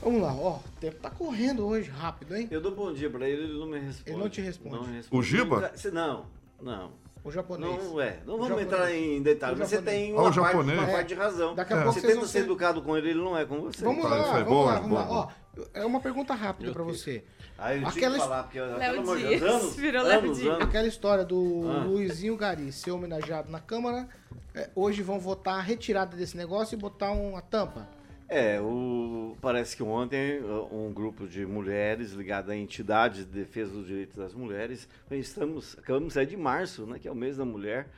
Vamos lá, ó. O tempo tá correndo hoje rápido, hein? Eu dou bom dia pra ele, ele não me responde. Ele não te responde. Não responde. O Giba? Não, não. O japonês. Não é. Não O vamos japonês. entrar em detalhes. O mas Você japonês. tem Ah, uma, o parte, japonês. uma É. parte de razão. Daqui a pouco você vocês tenta vão ser ser- educado com ele, ele não é com você. Vamos Tá, lá, isso aí, vamos boa, lá, vamos boa, lá. Ó, é uma pergunta rápida pra você. Aí eu tinha Aquela que his- falar, porque... Léo pelo amor de Dias, Deus, anos, virou Léo anos, Dias. anos. Aquela história do Ah. Luizinho Gari ser homenageado na Câmara, é, hoje vão votar a retirada desse negócio e botar uma tampa. É, o, parece que ontem um grupo de mulheres ligado a entidades de defesa dos direitos das mulheres, estamos, acabamos de sair de março, né, que é o mês da mulher,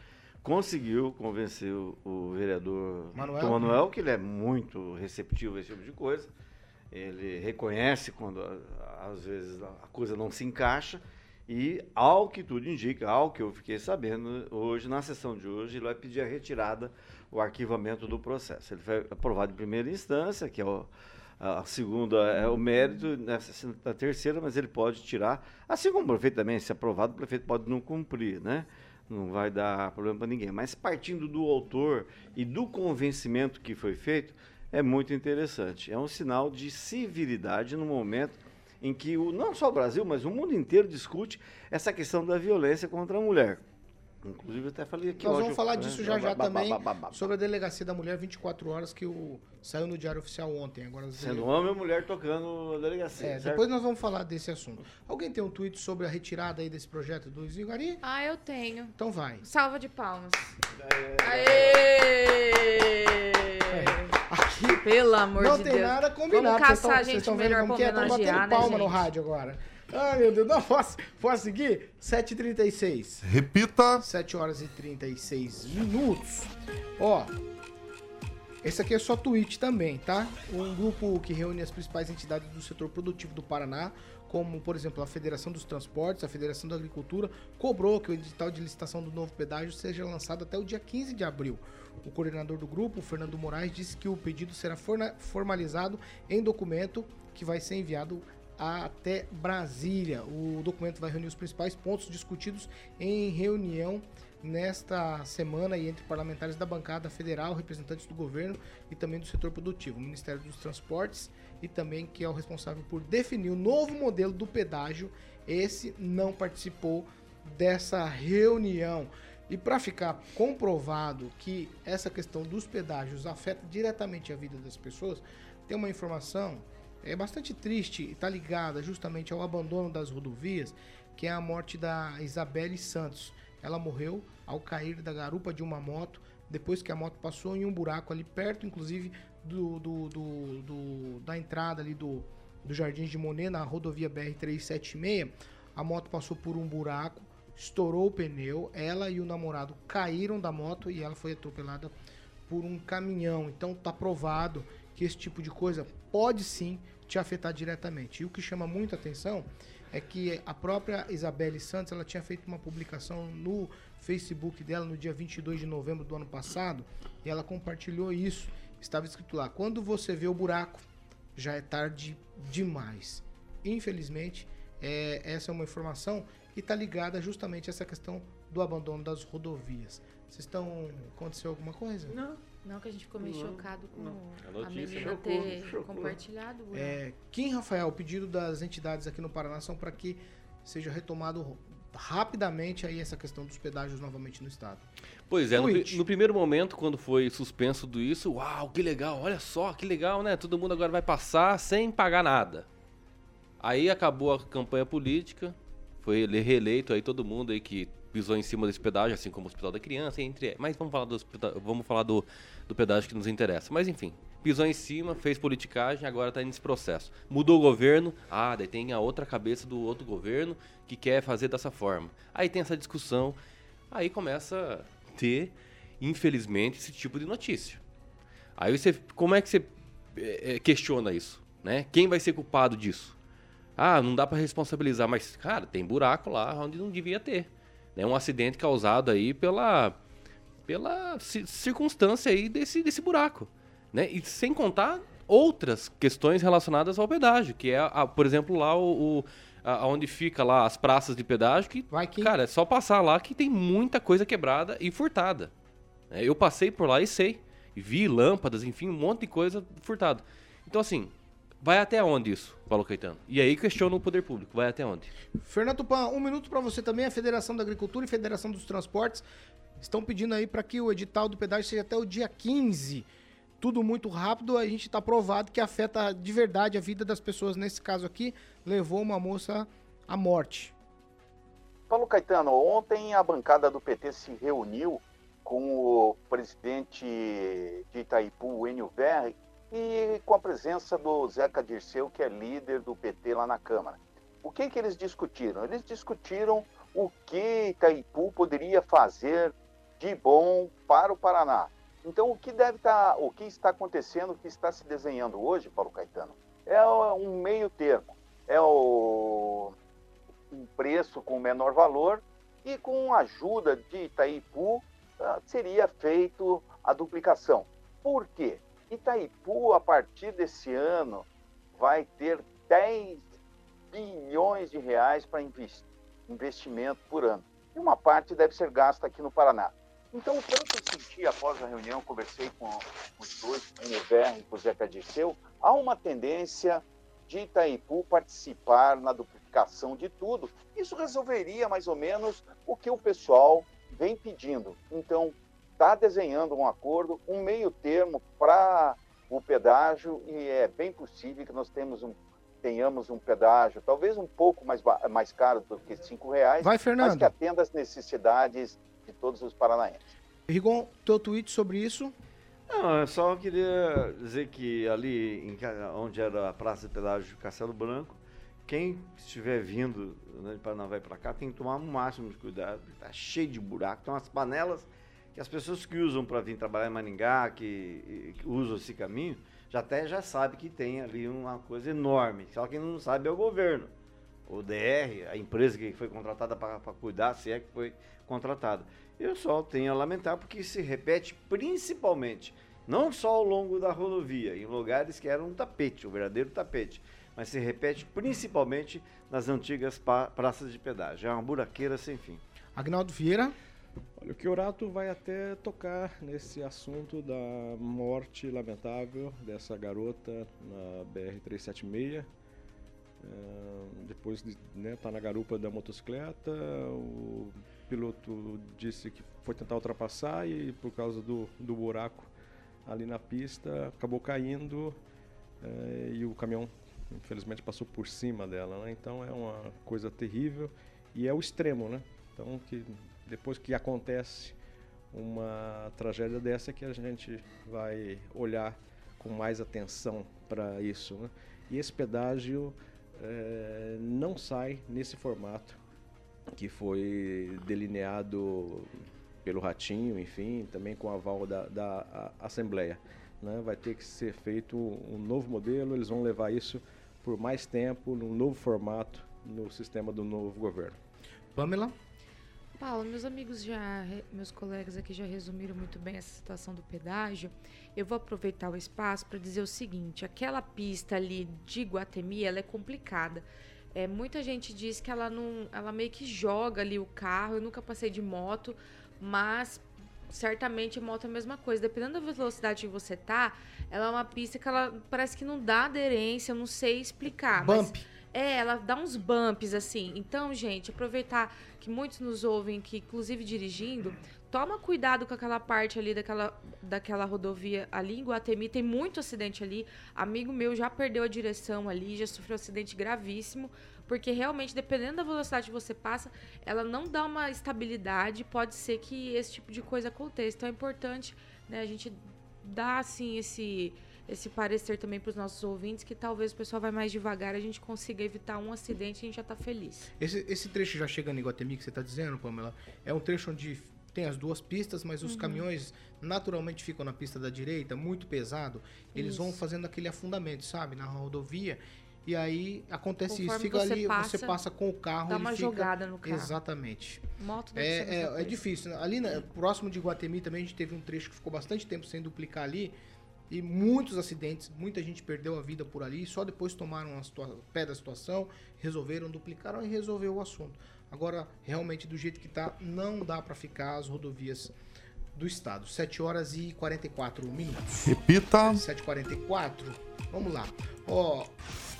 conseguiu convencer o, o vereador Manuel? Manuel, que ele é muito receptivo a esse tipo de coisa, ele reconhece quando a- às vezes a coisa não se encaixa, e ao que tudo indica, ao que eu fiquei sabendo, hoje, na sessão de hoje, ele vai pedir a retirada, o arquivamento do processo. Ele foi aprovado em primeira instância, que é o, a segunda é o mérito, nessa a terceira, mas ele pode tirar, assim como o prefeito também, se aprovado, o prefeito pode não cumprir, né? Não vai dar problema para ninguém. Mas partindo do autor e do convencimento que foi feito, é muito interessante. É um sinal de civilidade no momento em que o, não só o Brasil, mas o mundo inteiro discute essa questão da violência contra a mulher. Inclusive, eu até falei aqui Nós hoje, vamos falar né, disso já já ba- ba- também, ba- ba- ba- sobre a Delegacia da Mulher 24 horas que o, saiu no Diário Oficial ontem. Agora Sendo dele- homem ou mulher tocando a delegacia. É, certo? depois nós vamos falar desse assunto. Alguém tem um tweet sobre a retirada aí desse projeto do Luizinho Gari? Ah, eu tenho. Então vai. Salva de palmas. Aê! Aqui Pelo amor não de tem Deus. nada combinado. Vamos Vocês caçar a estão- vocês gente estão vendo melhor como pra que é? Estão homenagear, batendo né, palma no gente? rádio agora. Ai, meu Deus. Não, posso, posso seguir? 7h36. Repita. 7 horas e 36 minutos. Ó, esse aqui é só tweet também, tá? Um grupo que reúne as principais entidades do setor produtivo do Paraná, como, por exemplo, a Federação dos Transportes, a Federação da Agricultura, cobrou que o edital de licitação do novo pedágio seja lançado até o dia 15 de abril. O coordenador do grupo, Fernando Moraes, disse que o pedido será formalizado em documento que vai ser enviado até Brasília. O documento vai reunir os principais pontos discutidos em reunião nesta semana e entre parlamentares da bancada federal, representantes do governo e também do setor produtivo, o Ministério dos Transportes e também que é o responsável por definir o novo modelo do pedágio. Esse não participou dessa reunião. E para ficar comprovado que essa questão dos pedágios afeta diretamente a vida das pessoas, tem uma informação é bastante triste e está ligada justamente ao abandono das rodovias, que é a morte da Isabelle Santos. Ela morreu ao cair da garupa de uma moto, depois que a moto passou em um buraco ali perto, inclusive, do, do- do- do- da entrada ali do, do Jardim de Monet, na rodovia BR-376. A moto passou por um buraco, estourou o pneu, ela e o namorado caíram da moto e ela foi atropelada por um caminhão. Então tá provado que esse tipo de coisa pode sim te afetar diretamente. E o que chama muita atenção é que a própria Isabelle Santos, ela tinha feito uma publicação no Facebook dela no dia 22 de novembro do ano passado, e ela compartilhou isso. Estava escrito lá: "Quando você vê o buraco, já é tarde demais". Infelizmente, é, essa é uma informação que está ligada justamente a essa questão do abandono das rodovias. Vocês estão. Aconteceu alguma coisa? Não. Não, que a gente ficou meio Não, chocado com A a, notícia menina chocou, ter chocou. compartilhado. É, Kim Rafael, o pedido das entidades aqui no Paraná são para que seja retomado rapidamente aí essa questão dos pedágios novamente no estado. Pois é, no, no primeiro momento, quando foi suspenso tudo isso, uau, que legal, olha só, que legal, né? Todo mundo agora vai passar sem pagar nada. Aí acabou a campanha política, foi ele reeleito aí todo mundo aí que pisou em cima desse pedágio, assim como o Hospital da Criança, entre. Mas vamos falar do hospital- vamos falar do, do pedágio que nos interessa. Mas enfim, pisou em cima, fez politicagem, agora tá nesse processo. Mudou o governo, ah, daí tem a outra cabeça do outro governo que quer fazer dessa forma. Aí tem essa discussão, aí começa a ter, infelizmente, esse tipo de notícia. Aí você, como é que você eh, questiona isso, né? Quem vai ser culpado disso? Ah, não dá para responsabilizar, mas cara, tem buraco lá onde não devia ter. É um acidente causado aí pela pela ci- circunstância aí desse, desse buraco, né? E sem contar outras questões relacionadas ao pedágio, que é, a- por exemplo, lá o, o a- onde fica lá as praças de pedágio, que, cara, é só passar lá que tem muita coisa quebrada e furtada. É, Eu passei por lá e sei. Vi lâmpadas, enfim, um monte de coisa furtada. Então, assim, vai até onde isso, Paulo Caetano? E aí questiona o poder público, vai até onde? Fernando Tupan, um minuto para você também. A Federação da Agricultura e Federação dos Transportes estão pedindo aí para que o edital do pedágio seja até o dia 15. Tudo muito rápido, a gente está provado que afeta de verdade a vida das pessoas. Nesse caso aqui, levou uma moça à morte. Paulo Caetano, ontem a bancada do PT se reuniu com o presidente de Itaipu, Enio Verri, e com a presença do Zeca Dirceu, que é líder do PT lá na Câmara. O que, que eles discutiram? Eles discutiram o que Itaipu poderia fazer de bom para o Paraná. Então, o que deve estar, o que está acontecendo, o que está se desenhando hoje, Paulo Caetano, é um meio termo. É o um preço com menor valor e com a ajuda de Itaipu ah, seria feito a duplicação. Por quê? Itaipu, a partir desse ano, vai ter 10 bilhões de reais para investi- investimento por ano. E uma parte deve ser gasta aqui no Paraná. Então, pelo que eu senti após a reunião, conversei com os dois, com o Never e com o Zeca Dirceu, há uma tendência de Itaipu participar na duplicação de tudo. Isso resolveria mais ou menos o que o pessoal vem pedindo. Então, está desenhando um acordo, um meio termo para o pedágio e é bem possível que nós temos um, tenhamos um pedágio talvez um pouco mais, mais caro do que cinco reais, Vai, mas Fernando. que atenda às necessidades de todos os paranaenses. Rigon, teu tweet sobre isso? Não, eu só queria dizer que ali, em onde era a Praça de Pedágio de Castelo Branco, quem estiver vindo né, de Paranavaí para cá tem que tomar o máximo de cuidado, está cheio de buraco, tem umas panelas que as pessoas que usam para vir trabalhar em Maringá, que, que usam esse caminho, já até já sabe que tem ali uma coisa enorme, só quem não sabe é o governo. O DR, a empresa que foi contratada para cuidar, se é que foi contratada. Eu só tenho a lamentar porque se repete principalmente, não só ao longo da rodovia, em lugares que eram um tapete, o verdadeiro tapete, mas se repete principalmente nas antigas praças de pedágio. É uma buraqueira sem fim. Agnaldo Vieira. Olha, o Chiorato vai até tocar nesse assunto da morte lamentável dessa garota na BR-376. Ah, depois de estar tá na garupa da motocicleta, o piloto disse que foi tentar ultrapassar e por causa do, do buraco ali na pista acabou caindo eh, e o caminhão infelizmente passou por cima dela. Né? Então é uma coisa terrível e é o extremo, né? Então que depois que acontece uma tragédia dessa que a gente vai olhar com mais atenção para isso. Né? E esse pedágio eh, não sai nesse formato que foi delineado pelo Ratinho, enfim, também com aval da, da Assembleia. né? Vai ter que ser feito um novo modelo, eles vão levar isso por mais tempo, num novo formato, no sistema do novo governo. Pamela? Paulo, meus amigos já, meus colegas aqui já resumiram muito bem essa situação do pedágio. Eu vou aproveitar o espaço para dizer o seguinte: aquela pista ali de Guatemi, ela é complicada. É, muita gente diz que ela não. Ela meio que joga ali o carro. Eu nunca passei de moto, mas certamente moto é a mesma coisa. Dependendo da velocidade que você tá, ela é uma pista que ela parece que não dá aderência, eu não sei explicar. mas- Bump. É, ela dá uns bumps assim. Então, gente, aproveitar que muitos nos ouvem, que inclusive dirigindo, toma cuidado com aquela parte ali daquela, daquela rodovia ali em Guatemi. Tem muito acidente ali. Amigo meu já perdeu a direção ali, já sofreu um acidente gravíssimo. Porque realmente, dependendo da velocidade que você passa, ela não dá uma estabilidade. Pode ser que esse tipo de coisa aconteça. Então é importante né, a gente dar assim esse esse parecer também para os nossos ouvintes que talvez o pessoal vai mais devagar a gente consiga evitar um acidente e a gente já tá feliz. Esse, esse trecho já chegando em Guatemi que você está dizendo, Pamela, é um trecho onde tem as duas pistas, mas os Uhum. caminhões naturalmente ficam na pista da direita, muito pesado. Eles vão Isso. fazendo aquele afundamento, sabe, na rodovia. E aí acontece isso. Conforme Fica você ali, você passa, passa com o carro. dá uma fica- jogada no carro. Exatamente. Moto É, é, é coisa. difícil. né? Ali, né, próximo de Guatemi também, a gente teve um trecho que ficou bastante tempo sem duplicar ali. E muitos acidentes, muita gente perdeu a vida por ali. Só depois tomaram a pé da situação, resolveram, duplicaram e resolveu o assunto. Agora, realmente, do jeito que tá, não dá para ficar as rodovias do estado. 7 horas e 44 minutos. Repita. 7h44. Vamos lá. Ó,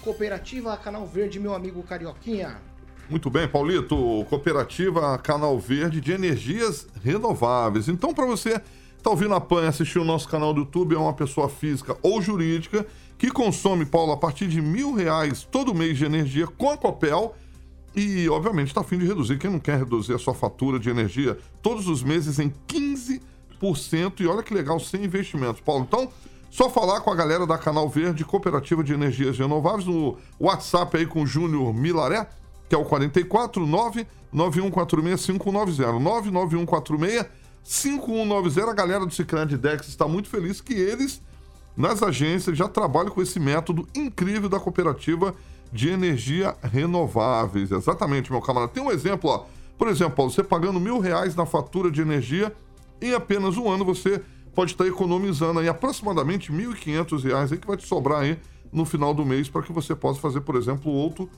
Cooperativa Canal Verde, meu amigo Carioquinha. Muito bem, Paulito. Cooperativa Canal Verde de Energias Renováveis. Então, para você tá ouvindo a PAN e assistir o nosso canal do YouTube, é uma pessoa física ou jurídica que consome, Paulo, a partir de mil reais todo mês de energia com a Copel e, obviamente, está a fim de reduzir. Quem não quer reduzir a sua fatura de energia todos os meses em 15%? E olha que legal, sem investimentos, Paulo. Então, só falar com a galera da Canal Verde, Cooperativa de Energias Renováveis, no WhatsApp aí com o Júnior Milaré, que é o 44 99146 5190. 99146 5190. A galera do Cicrande Dex está muito feliz que eles, nas agências, já trabalham com esse método incrível da cooperativa de energia renováveis. Exatamente, meu camarada. Tem um exemplo, ó. Por exemplo, você pagando mil reais na fatura de energia, em apenas um ano você pode estar economizando aí aproximadamente 1.500 reais aí que vai te sobrar aí no final do mês para que você possa fazer, por exemplo, outro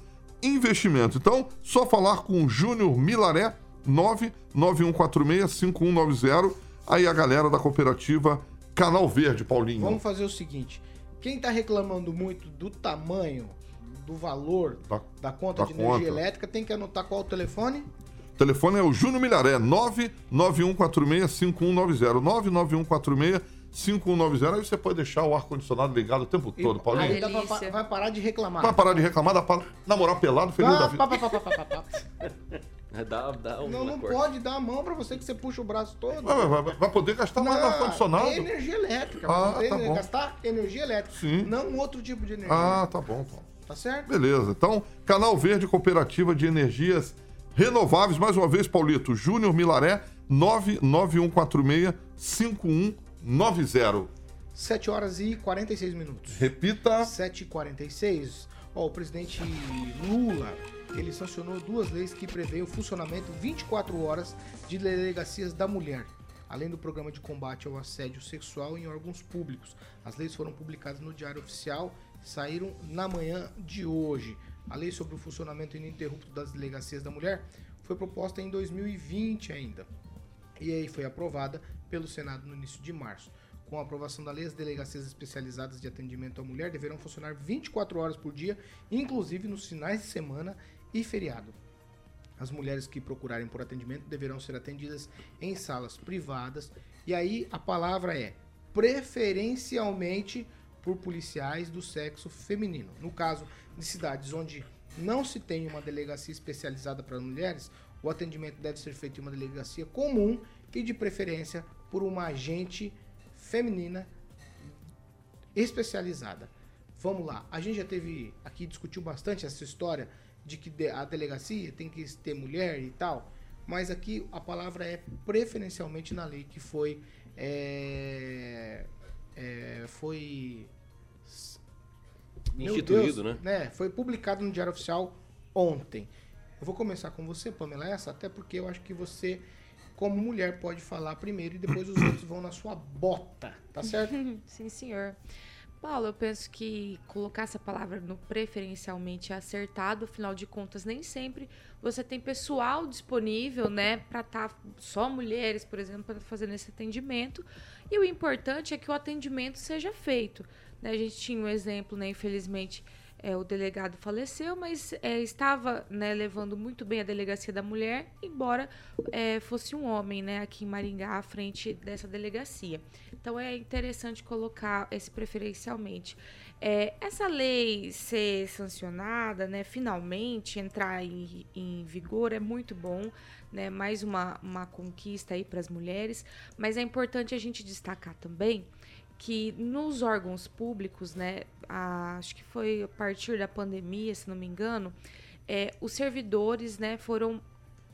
investimento. Então, só falar com o Júnior Milaré, 991465190, aí a galera da cooperativa Canal Verde, Paulinho. Vamos fazer o seguinte: quem tá reclamando muito do tamanho, do valor Da- da conta da de energia conta. elétrica, tem que anotar qual o telefone? O telefone é o Júnior Milharé, 991465190. 991465190. Aí você pode deixar o ar-condicionado ligado o tempo todo, Paulinho. Aí vai parar de reclamar. Vai parar de reclamar, dá pra namorar pelado, feliz da Ah, vida. pá, pá, pá, É, Dá, dá um Não, não pode dar a mão pra você que você puxa o braço todo. Vai, vai- vai- vai poder gastar mais Não, ar-condicionado. é energia elétrica. Ah, Você tá bom. gastar energia elétrica, Sim. não outro tipo de energia. Ah, tá bom, Paulo. Tá certo? Beleza. Então, Canal Verde Cooperativa de Energias Renováveis. Mais uma vez, Paulito. Júnior Milaré, 991465190. 7 horas e 46 minutos. Repita. 7h46. Ó, o presidente Lula, ele sancionou duas leis que prevêem o funcionamento 24 horas de delegacias da mulher, além do programa de combate ao assédio sexual em órgãos públicos. As leis foram publicadas no Diário Oficial saíram na manhã de hoje. A lei sobre o funcionamento ininterrupto das delegacias da mulher foi proposta em 2020 ainda e aí foi aprovada pelo Senado no início de março. Com a aprovação da lei, as delegacias especializadas de atendimento à mulher deverão funcionar 24 horas por dia, inclusive nos finais de semana e feriado. As mulheres que procurarem por atendimento deverão ser atendidas em salas privadas, e aí a palavra é preferencialmente por policiais do sexo feminino. No caso de cidades onde não se tem uma delegacia especializada para mulheres, o atendimento deve ser feito em uma delegacia comum e de preferência por uma agente feminina especializada. Vamos lá, a gente já teve aqui discutiu bastante essa história de que a delegacia tem que ter mulher e tal, mas aqui a palavra é preferencialmente na lei que foi é, é, foi Instituído, Deus, né? Foi publicado no Diário Oficial ontem. Eu vou começar com você, Pamela, essa, até porque eu acho que você, como mulher, pode falar primeiro e depois os outros vão na sua bota, tá certo? Sim, senhor. Paulo, eu penso que colocar essa palavra no preferencialmente é acertado, afinal de contas, nem sempre você tem pessoal disponível, né, para estar tá, só mulheres, por exemplo, para fazer esse atendimento. E o importante é que o atendimento seja feito. Né? A gente tinha um exemplo, né, infelizmente, é, o delegado faleceu, mas é, estava né, levando muito bem a delegacia da mulher, embora é, fosse um homem né, aqui em Maringá à frente dessa delegacia. Então é interessante colocar esse preferencialmente. É, essa lei ser sancionada, né, finalmente entrar em, em vigor é muito bom, né, mais uma, uma conquista aí para as mulheres, mas é importante a gente destacar também que nos órgãos públicos, né, a, acho que foi a partir da pandemia, se não me engano, é, os servidores, né, foram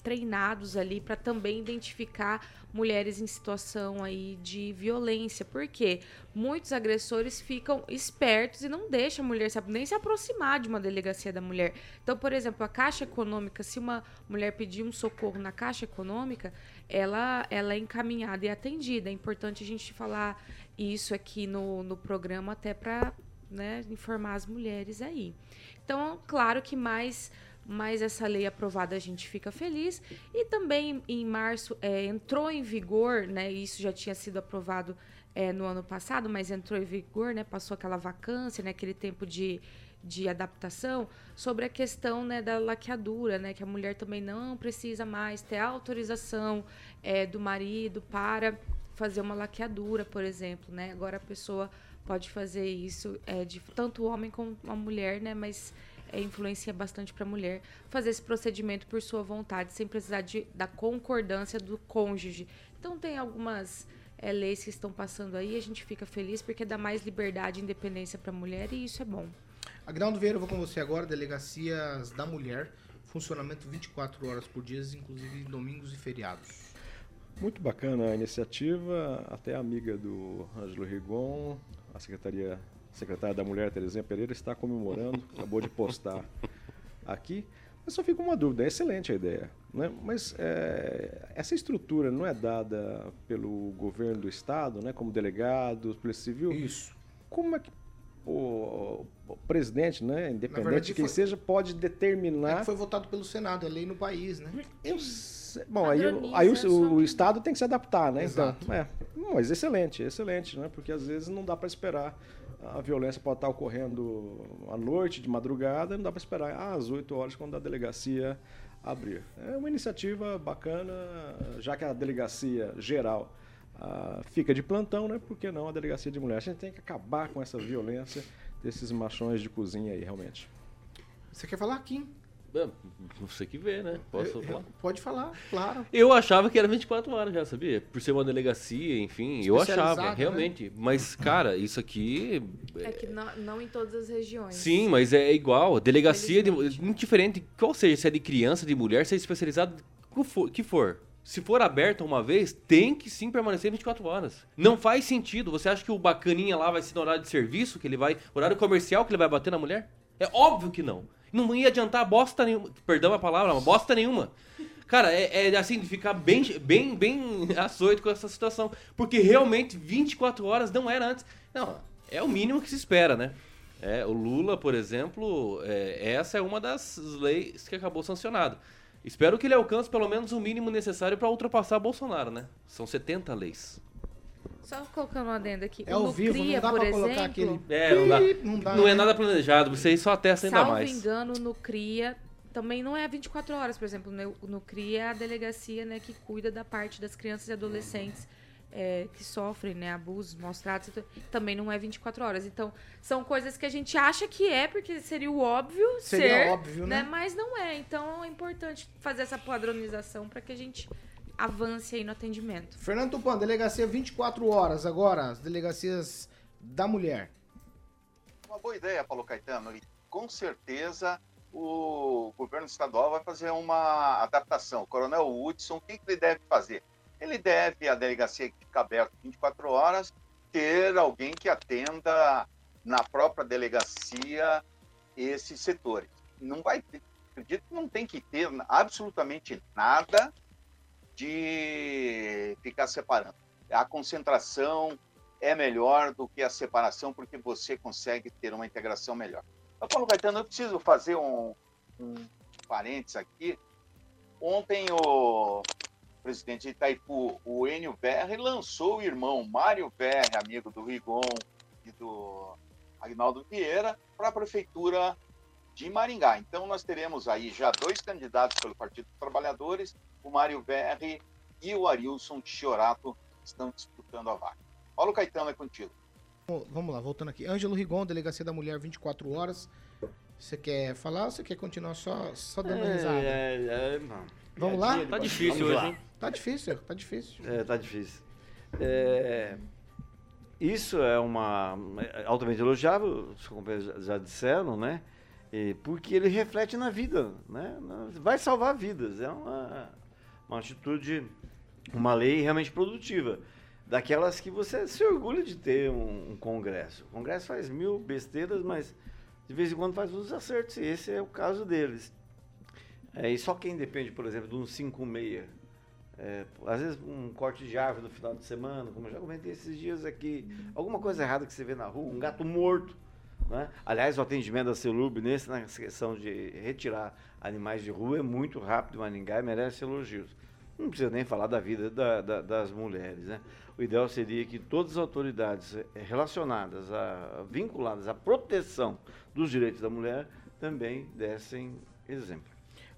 treinados ali para também identificar mulheres em situação aí de violência, porque muitos agressores ficam espertos e não deixam a mulher nem se aproximar de uma delegacia da mulher. Então, por exemplo, a Caixa Econômica, se uma mulher pedir um socorro na Caixa Econômica, ela, ela é encaminhada e atendida. É importante a gente falar isso aqui no, no programa até para né, informar as mulheres aí. Então, claro que mais mais essa lei aprovada a gente fica feliz. E também em março é, entrou em vigor, né? Isso já tinha sido aprovado é, no ano passado, mas entrou em vigor, né? Passou aquela vacância, né? Aquele tempo de, de adaptação sobre a questão né, da laqueadura, né? Que a mulher também não precisa mais ter autorização é, do marido para fazer uma laqueadura, por exemplo, né? Agora a pessoa pode fazer isso é, de tanto o homem como a mulher, né? Mas é, influencia bastante para a mulher fazer esse procedimento por sua vontade, sem precisar de, da concordância do cônjuge. Então tem algumas é, leis que estão passando aí, a gente fica feliz porque dá mais liberdade e independência para a mulher e isso é bom. Agnaldo Vieira, eu vou com você agora, Delegacias da Mulher, funcionamento 24 horas por dia, inclusive domingos e feriados. Muito bacana a iniciativa, até amiga do Ângelo Rigon, a Secretaria Secretária da Mulher, Terezinha Pereira, está comemorando, acabou de postar aqui. Mas só fica uma dúvida, é excelente a ideia, né? mas é, essa estrutura não é dada pelo governo do estado, né, como delegado, polícia civil? Isso. Como é que o, o presidente, né, independente verdade, de quem foi, seja, pode determinar... É foi votado pelo Senado, é lei no país, né? Eu Bom, aí, aí o, o, Estado tem que se adaptar, né? Então, Exato. Então, é. Mas excelente, excelente, né? Porque às vezes não dá para esperar. A violência pode estar ocorrendo à noite, de madrugada, não dá para esperar às 8 horas quando a delegacia abrir. É uma iniciativa bacana, já que a delegacia geral ah, fica de plantão, né? Por que não a delegacia de mulher? A gente tem que acabar com essa violência desses machões de cozinha aí, realmente. Você quer falar, Kim? Você que vê, né? Posso eu, falar? Pode falar, claro. Eu achava que era 24 horas já, sabia? Por ser uma delegacia, enfim, eu achava, né? realmente. Mas, cara, isso aqui. É que não, não, em todas as regiões. Sim, mas é igual. Delegacia, de, indiferente, qual seja, se é de criança, de mulher, se é especializado, que for. Se for aberto uma vez, tem que sim permanecer 24 horas. Não faz sentido. Você acha que o bacaninha lá vai ser no horário de serviço, que ele vai. horário comercial que ele vai bater na mulher? É óbvio que não. Não ia adiantar bosta nenhuma. Perdão a palavra, mas bosta nenhuma. Cara, é, é, assim, de ficar bem, bem, bem açoito com essa situação. Porque realmente 24 horas não era antes. Não, é o mínimo que se espera, né? É, o Lula, por exemplo, é, essa é uma das leis que acabou sancionado. Espero que ele alcance pelo menos o mínimo necessário para ultrapassar Bolsonaro, né? São 70 leis. Só colocando uma adenda aqui. É ao vivo, CRIA, não dá pra exemplo, colocar aquele... É, não dá. Não, dá, não é nada planejado, vocês só testam ainda mais. Salvo engano, no CRIA também não é 24 horas, por exemplo, no, no CRIA é a delegacia né, que cuida da parte das crianças e adolescentes é, que sofrem né, abusos, maus tratos, também não é 24 horas. Então, são coisas que a gente acha que é, porque seria o óbvio seria ser, óbvio, né? né? Mas não é. Então, é importante fazer essa padronização para que a gente avance aí no atendimento. Fernando Tupan, delegacia 24 horas agora, as delegacias da mulher. Uma boa ideia, Paulo Caetano, e com certeza o governo estadual vai fazer uma adaptação. O Coronel Hudson, o que ele deve fazer? Ele deve, a delegacia que fica aberta 24 horas, ter alguém que atenda na própria delegacia esses setores. Não vai ter, acredito que não tem que ter absolutamente nada de ficar separando. A concentração é melhor do que a separação, porque você consegue ter uma integração melhor. Então, Paulo Caetano, eu preciso fazer um, um parênteses aqui. Ontem o presidente de Itaipu, o Enio Verri, lançou o irmão Mário Verri, amigo do Rigon e do Agnaldo Vieira, para a prefeitura de Maringá. Então nós teremos aí já dois candidatos pelo Partido dos Trabalhadores, o Mário Verri e o Arilson Chiorato estão disputando a vaga. Paulo Caetano é contigo. Vamos lá, voltando aqui. Ângelo Rigon, Delegacia da Mulher, 24 horas. Você quer falar ou você quer continuar só, só dando É, risada? é, é, não. Vamos lá? Tá difícil hoje, hein? Tá difícil, tá difícil. É, tá difícil. É, isso é uma é altamente elogiável, os companheiros já disseram, né? E porque ele reflete na vida, né? Vai salvar vidas. É uma, uma atitude, uma lei realmente produtiva. Daquelas que você se orgulha de ter um, um congresso. O congresso faz mil besteiras, mas de vez em quando faz uns acertos. E esse é o caso deles. É, e só quem depende, por exemplo, de um 5-6 é, às vezes um corte de árvore no final de semana, como eu já comentei esses dias aqui, alguma coisa errada que você vê na rua, um gato morto. Né? Aliás, o atendimento da Celub nesse, na questão de retirar animais de rua é muito rápido Maringá e merece elogios. Não precisa nem falar da vida da- da- das mulheres. Né? O ideal seria que todas as autoridades eh, relacionadas, a, vinculadas à proteção dos direitos da mulher, também dessem exemplo.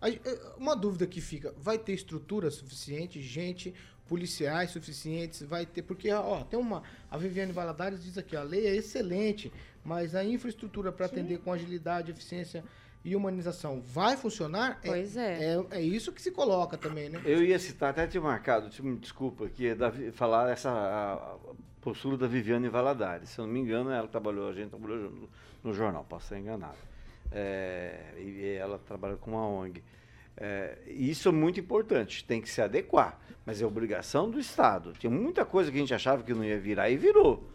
Eh, Uma dúvida que fica, vai ter estrutura suficiente, gente, policiais suficientes, vai ter, porque, ó, tem uma, a Viviane Valadares diz aqui, a lei é excelente, mas a infraestrutura para atender com agilidade, eficiência e humanização vai funcionar? Pois é. É, é isso que se coloca também, né? Eu ia citar, até tinha marcado, te- me desculpa, que é da falar essa a- a postura da Viviane Valadares. Se eu não me engano, ela trabalhou, a gente trabalhou no, no jornal, posso estar enganado. É, e ela trabalha com uma ONG. É, e isso é muito importante, tem que se adequar, mas é obrigação do Estado. Tinha muita coisa que a gente achava que não ia virar e virou.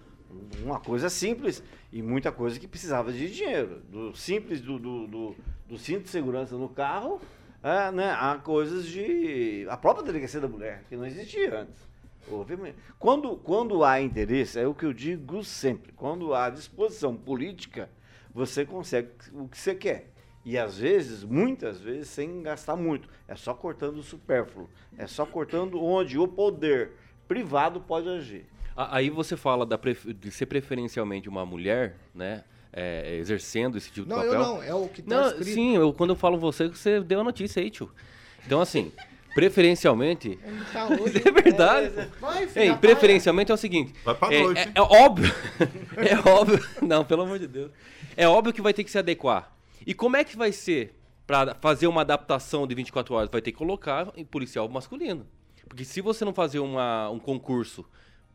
Uma coisa simples e muita coisa que precisava de dinheiro. Do simples do, do, do, do cinto de segurança no carro a, né, a coisas de. a própria delegacia da mulher, que não existia antes. Quando, quando há interesse, é o que eu digo sempre: quando há disposição política, você consegue o que você quer. E às vezes, muitas vezes, sem gastar muito. É só cortando o supérfluo. É só cortando onde o poder privado pode agir. Aí você fala da pref- de ser preferencialmente uma mulher, né? é, exercendo esse tipo de Não, eu papel. não, é o que tá Não, escrito. Sim, eu, quando eu falo você, você deu a notícia aí, tio. Então, assim, preferencialmente. Tá hoje. É verdade. Vai, filha, Ei, preferencialmente é o seguinte. Vai pra é, noite, é- é óbvio. É óbvio. Não, pelo amor de Deus. É óbvio que vai ter que se adequar. E como é que vai ser para fazer uma adaptação de 24 horas? Vai ter que colocar em policial masculino. Porque se você não fazer uma, um concurso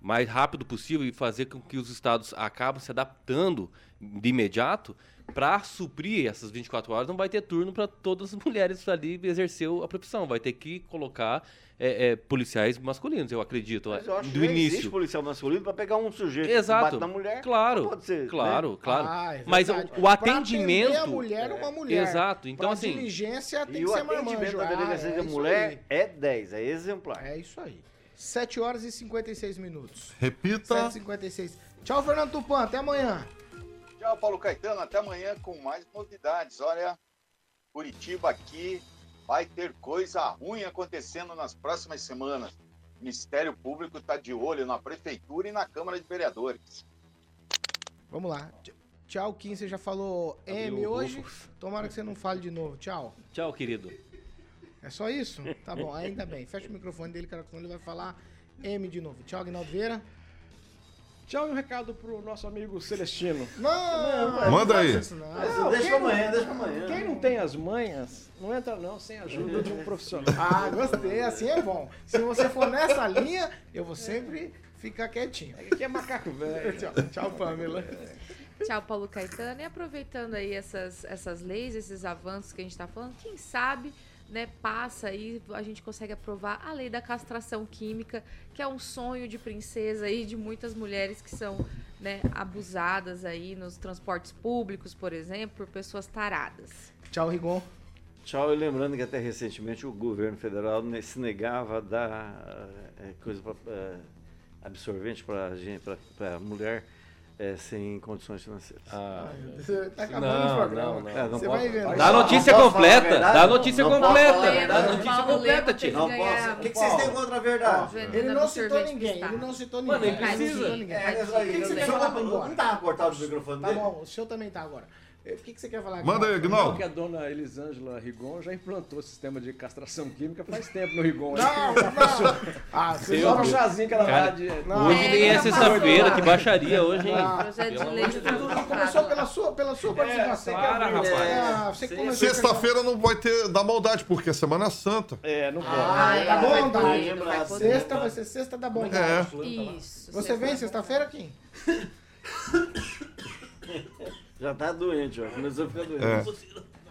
mais rápido possível e fazer com que os estados acabem se adaptando de imediato, para suprir essas 24 horas, não vai ter turno para todas as mulheres ali exercer a profissão. Vai ter que colocar é, é, policiais masculinos, eu acredito, Mas eu acho do que início. existe policial masculino para pegar um sujeito Exato. que bate na mulher. Claro. Pode ser, claro, né? claro. Ah, é Mas o, o Pra atendimento. atender a mulher, uma mulher. Exato. Então, Pra assim. diligência tem E que o ser atendimento marmanjo. da Ah, delegacia é da isso mulher é 10, é exemplar. É isso aí. 7 horas e 56 minutos. Repita. 7h56. Tchau, Fernando Tupan. Até amanhã. Tchau, Paulo Caetano. Até amanhã com mais novidades. Olha, Curitiba aqui vai ter coisa ruim acontecendo nas próximas semanas. O Ministério Público está de olho na Prefeitura e na Câmara de Vereadores. Vamos lá. Tch- Tchau, Kim. Você já falou M hoje. Tomara que você não fale de novo. Tchau. Tchau, querido. É só isso? Tá bom, ainda bem. Fecha o microfone dele, cara, senão ele vai falar M de novo. Tchau, Aguinaldo Vieira. Tchau e um recado pro nosso amigo Celestino. Não, não Manda aí. isso não. Deixa pra amanhã, deixa pra amanhã. Quem não tem as manhas, não entra não sem a ajuda de um profissional. Ah, gostei. Assim é bom. Se você for nessa linha, eu vou sempre ficar quietinho. Aqui é macaco velho. Tchau, tchau, Pamela. Tchau, Paulo Caetano. E aproveitando aí essas, essas leis, esses avanços que a gente está falando, quem sabe, né, passa aí, a gente consegue aprovar a lei da castração química, que é um sonho de princesa aí de muitas mulheres que são né, abusadas aí nos transportes públicos, por exemplo, por pessoas taradas. Tchau, Rigon. Tchau, e lembrando que até recentemente o governo federal se negava a dar eh, coisa pra, eh, absorvente para mulher é, sem condições financeiras. Ah, Você tá acabando Não, o programa. não, não. É, não Você vai vendo. Dá a notícia a completa. verdade? Dá a notícia completa. a Dá a verdade? notícia completa, tio. Não posso. O que, que vocês têm contra a verdade? Ele não citou ninguém, ele não citou Mano, ninguém. nem precisa. Não citou ninguém. É, O mas que aí, que você o quer senhor falar não- tava cortado o microfone Tá dele? bom, o seu também tá agora. O que, que você quer falar Manda aí, Aguinaldo? Não, que a dona Elisângela Rigon já implantou o sistema de castração química faz tempo no Rigon. Não, não. Ah, você Só só um chazinho que ela Cara, dá de... Não. Hoje nem é É, sexta-feira, tá que baixaria hoje, hein? Ah, Projeto de Pelo lei amor de de Deus. Tudo começou pela sua, pela sua participação. para, rapaz. É, você que começou Sexta-feira não vai ter da maldade, porque é Semana Santa. É, não pode. Ah, é, tá vai bom, poder, tá. vai poder. Sexta vai ser sexta da bondade. É. Isso. Você vem sexta-feira, Kim? Já tá doente, ó. Começou a ficar doente. É.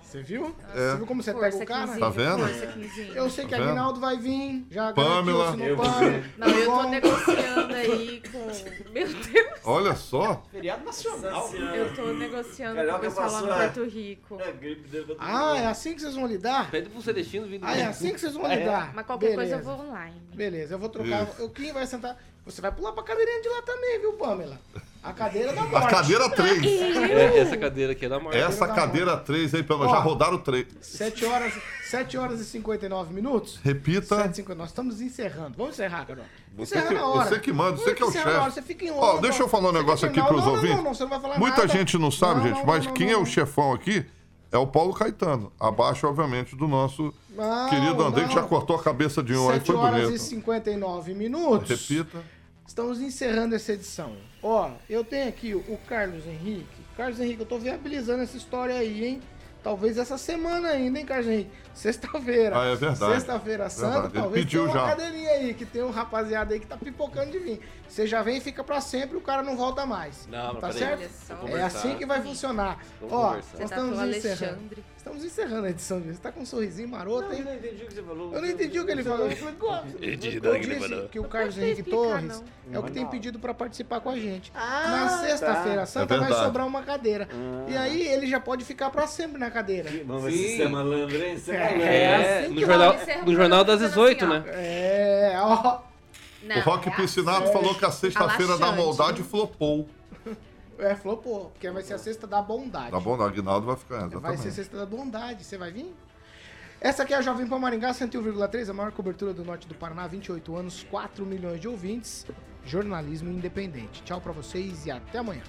Você viu? É. Você viu como você Força, pega o cara? Tá vendo? Eu sei que Tá? Aguinaldo vai vir, já Pamela. Eu Pamela. Não, eu tô negociando aí com. Meu Deus! Olha só. Feriado nacional. Eu tô negociando Carioca com o pessoal lá no é. Porto Rico. É, gripe dele Ah, é assim que vocês vão lidar? Pede pro Celestino vir. Ah, é assim que vocês vão lidar? Mas qualquer coisa eu Beleza. vou online. Beleza, eu vou trocar. Isso. O Kim vai sentar. Você vai pular pra cadeirinha de lá também, viu, Pamela? A cadeira da morte. A cadeira 3. É, essa cadeira aqui é da morte. Essa cadeira 3 aí, pelo já rodaram 3. 7 horas, 7 horas e 59 minutos. Repita. 7 59. Nós estamos encerrando. Vamos encerrar, Carol. Você Encerrar que, na hora. você que manda, você que é o encerrar na hora, chefe. Você fica em Ó, onda. deixa eu falar um negócio aqui não, não, ouvintes. Não, não, você não vai falar Muita nada. gente não sabe, Não, gente, não, mas não, quem não, é o chefão aqui é o Paulo Caetano. Abaixo, obviamente, do nosso Não, querido André, que já cortou a cabeça de um aí, 7 foi horas e bonito. 59 minutos. Repita. Estamos encerrando essa edição. Ó, eu tenho aqui o Carlos Henrique. Carlos Henrique, eu tô viabilizando essa história aí, hein? Talvez essa semana ainda, hein, Carlos Henrique? Sexta-feira. Ah, é verdade. Sexta-feira santa, Verdade. Ele talvez pediu tenha uma já. cadeirinha aí, que tem um rapaziada aí que tá pipocando de vir. Você já vem e fica pra sempre, o cara não volta mais. Não, tá certo? É assim que vai funcionar. Vamos Ó, conversar. nós Você tá estamos o encerrando. Alexandre. Estamos encerrando a edição de hoje. Você tá com um sorrisinho maroto, Não, hein? eu não entendi o que você falou. Eu não entendi o que ele falou. Eu? Eu disse que o Carlos Henrique explicar, Torres não. é o que tem pedido pra participar com a gente. Ah, Na tá. sexta-feira santa É vai sobrar uma cadeira. E aí ele já pode ficar pra sempre na cadeira. Vamos ver é malandro, hein? Você é É. malandro. É, assim no que jornal, no jornal das programa 18, assim, ó. né? É, ó. Não, o Rock é Piscinato falou que a sexta-feira da maldade flopou. É, flopou, porque vai ser a sexta da bondade. Bom, o Aguinaldo vai ficar, Vai ser exatamente. sexta da bondade. Você vai vir? Essa aqui é a Jovem Pan Maringá, 101,3, a maior cobertura do norte do Paraná, 28 anos, 4 milhões de ouvintes, jornalismo independente. Tchau pra vocês e até amanhã.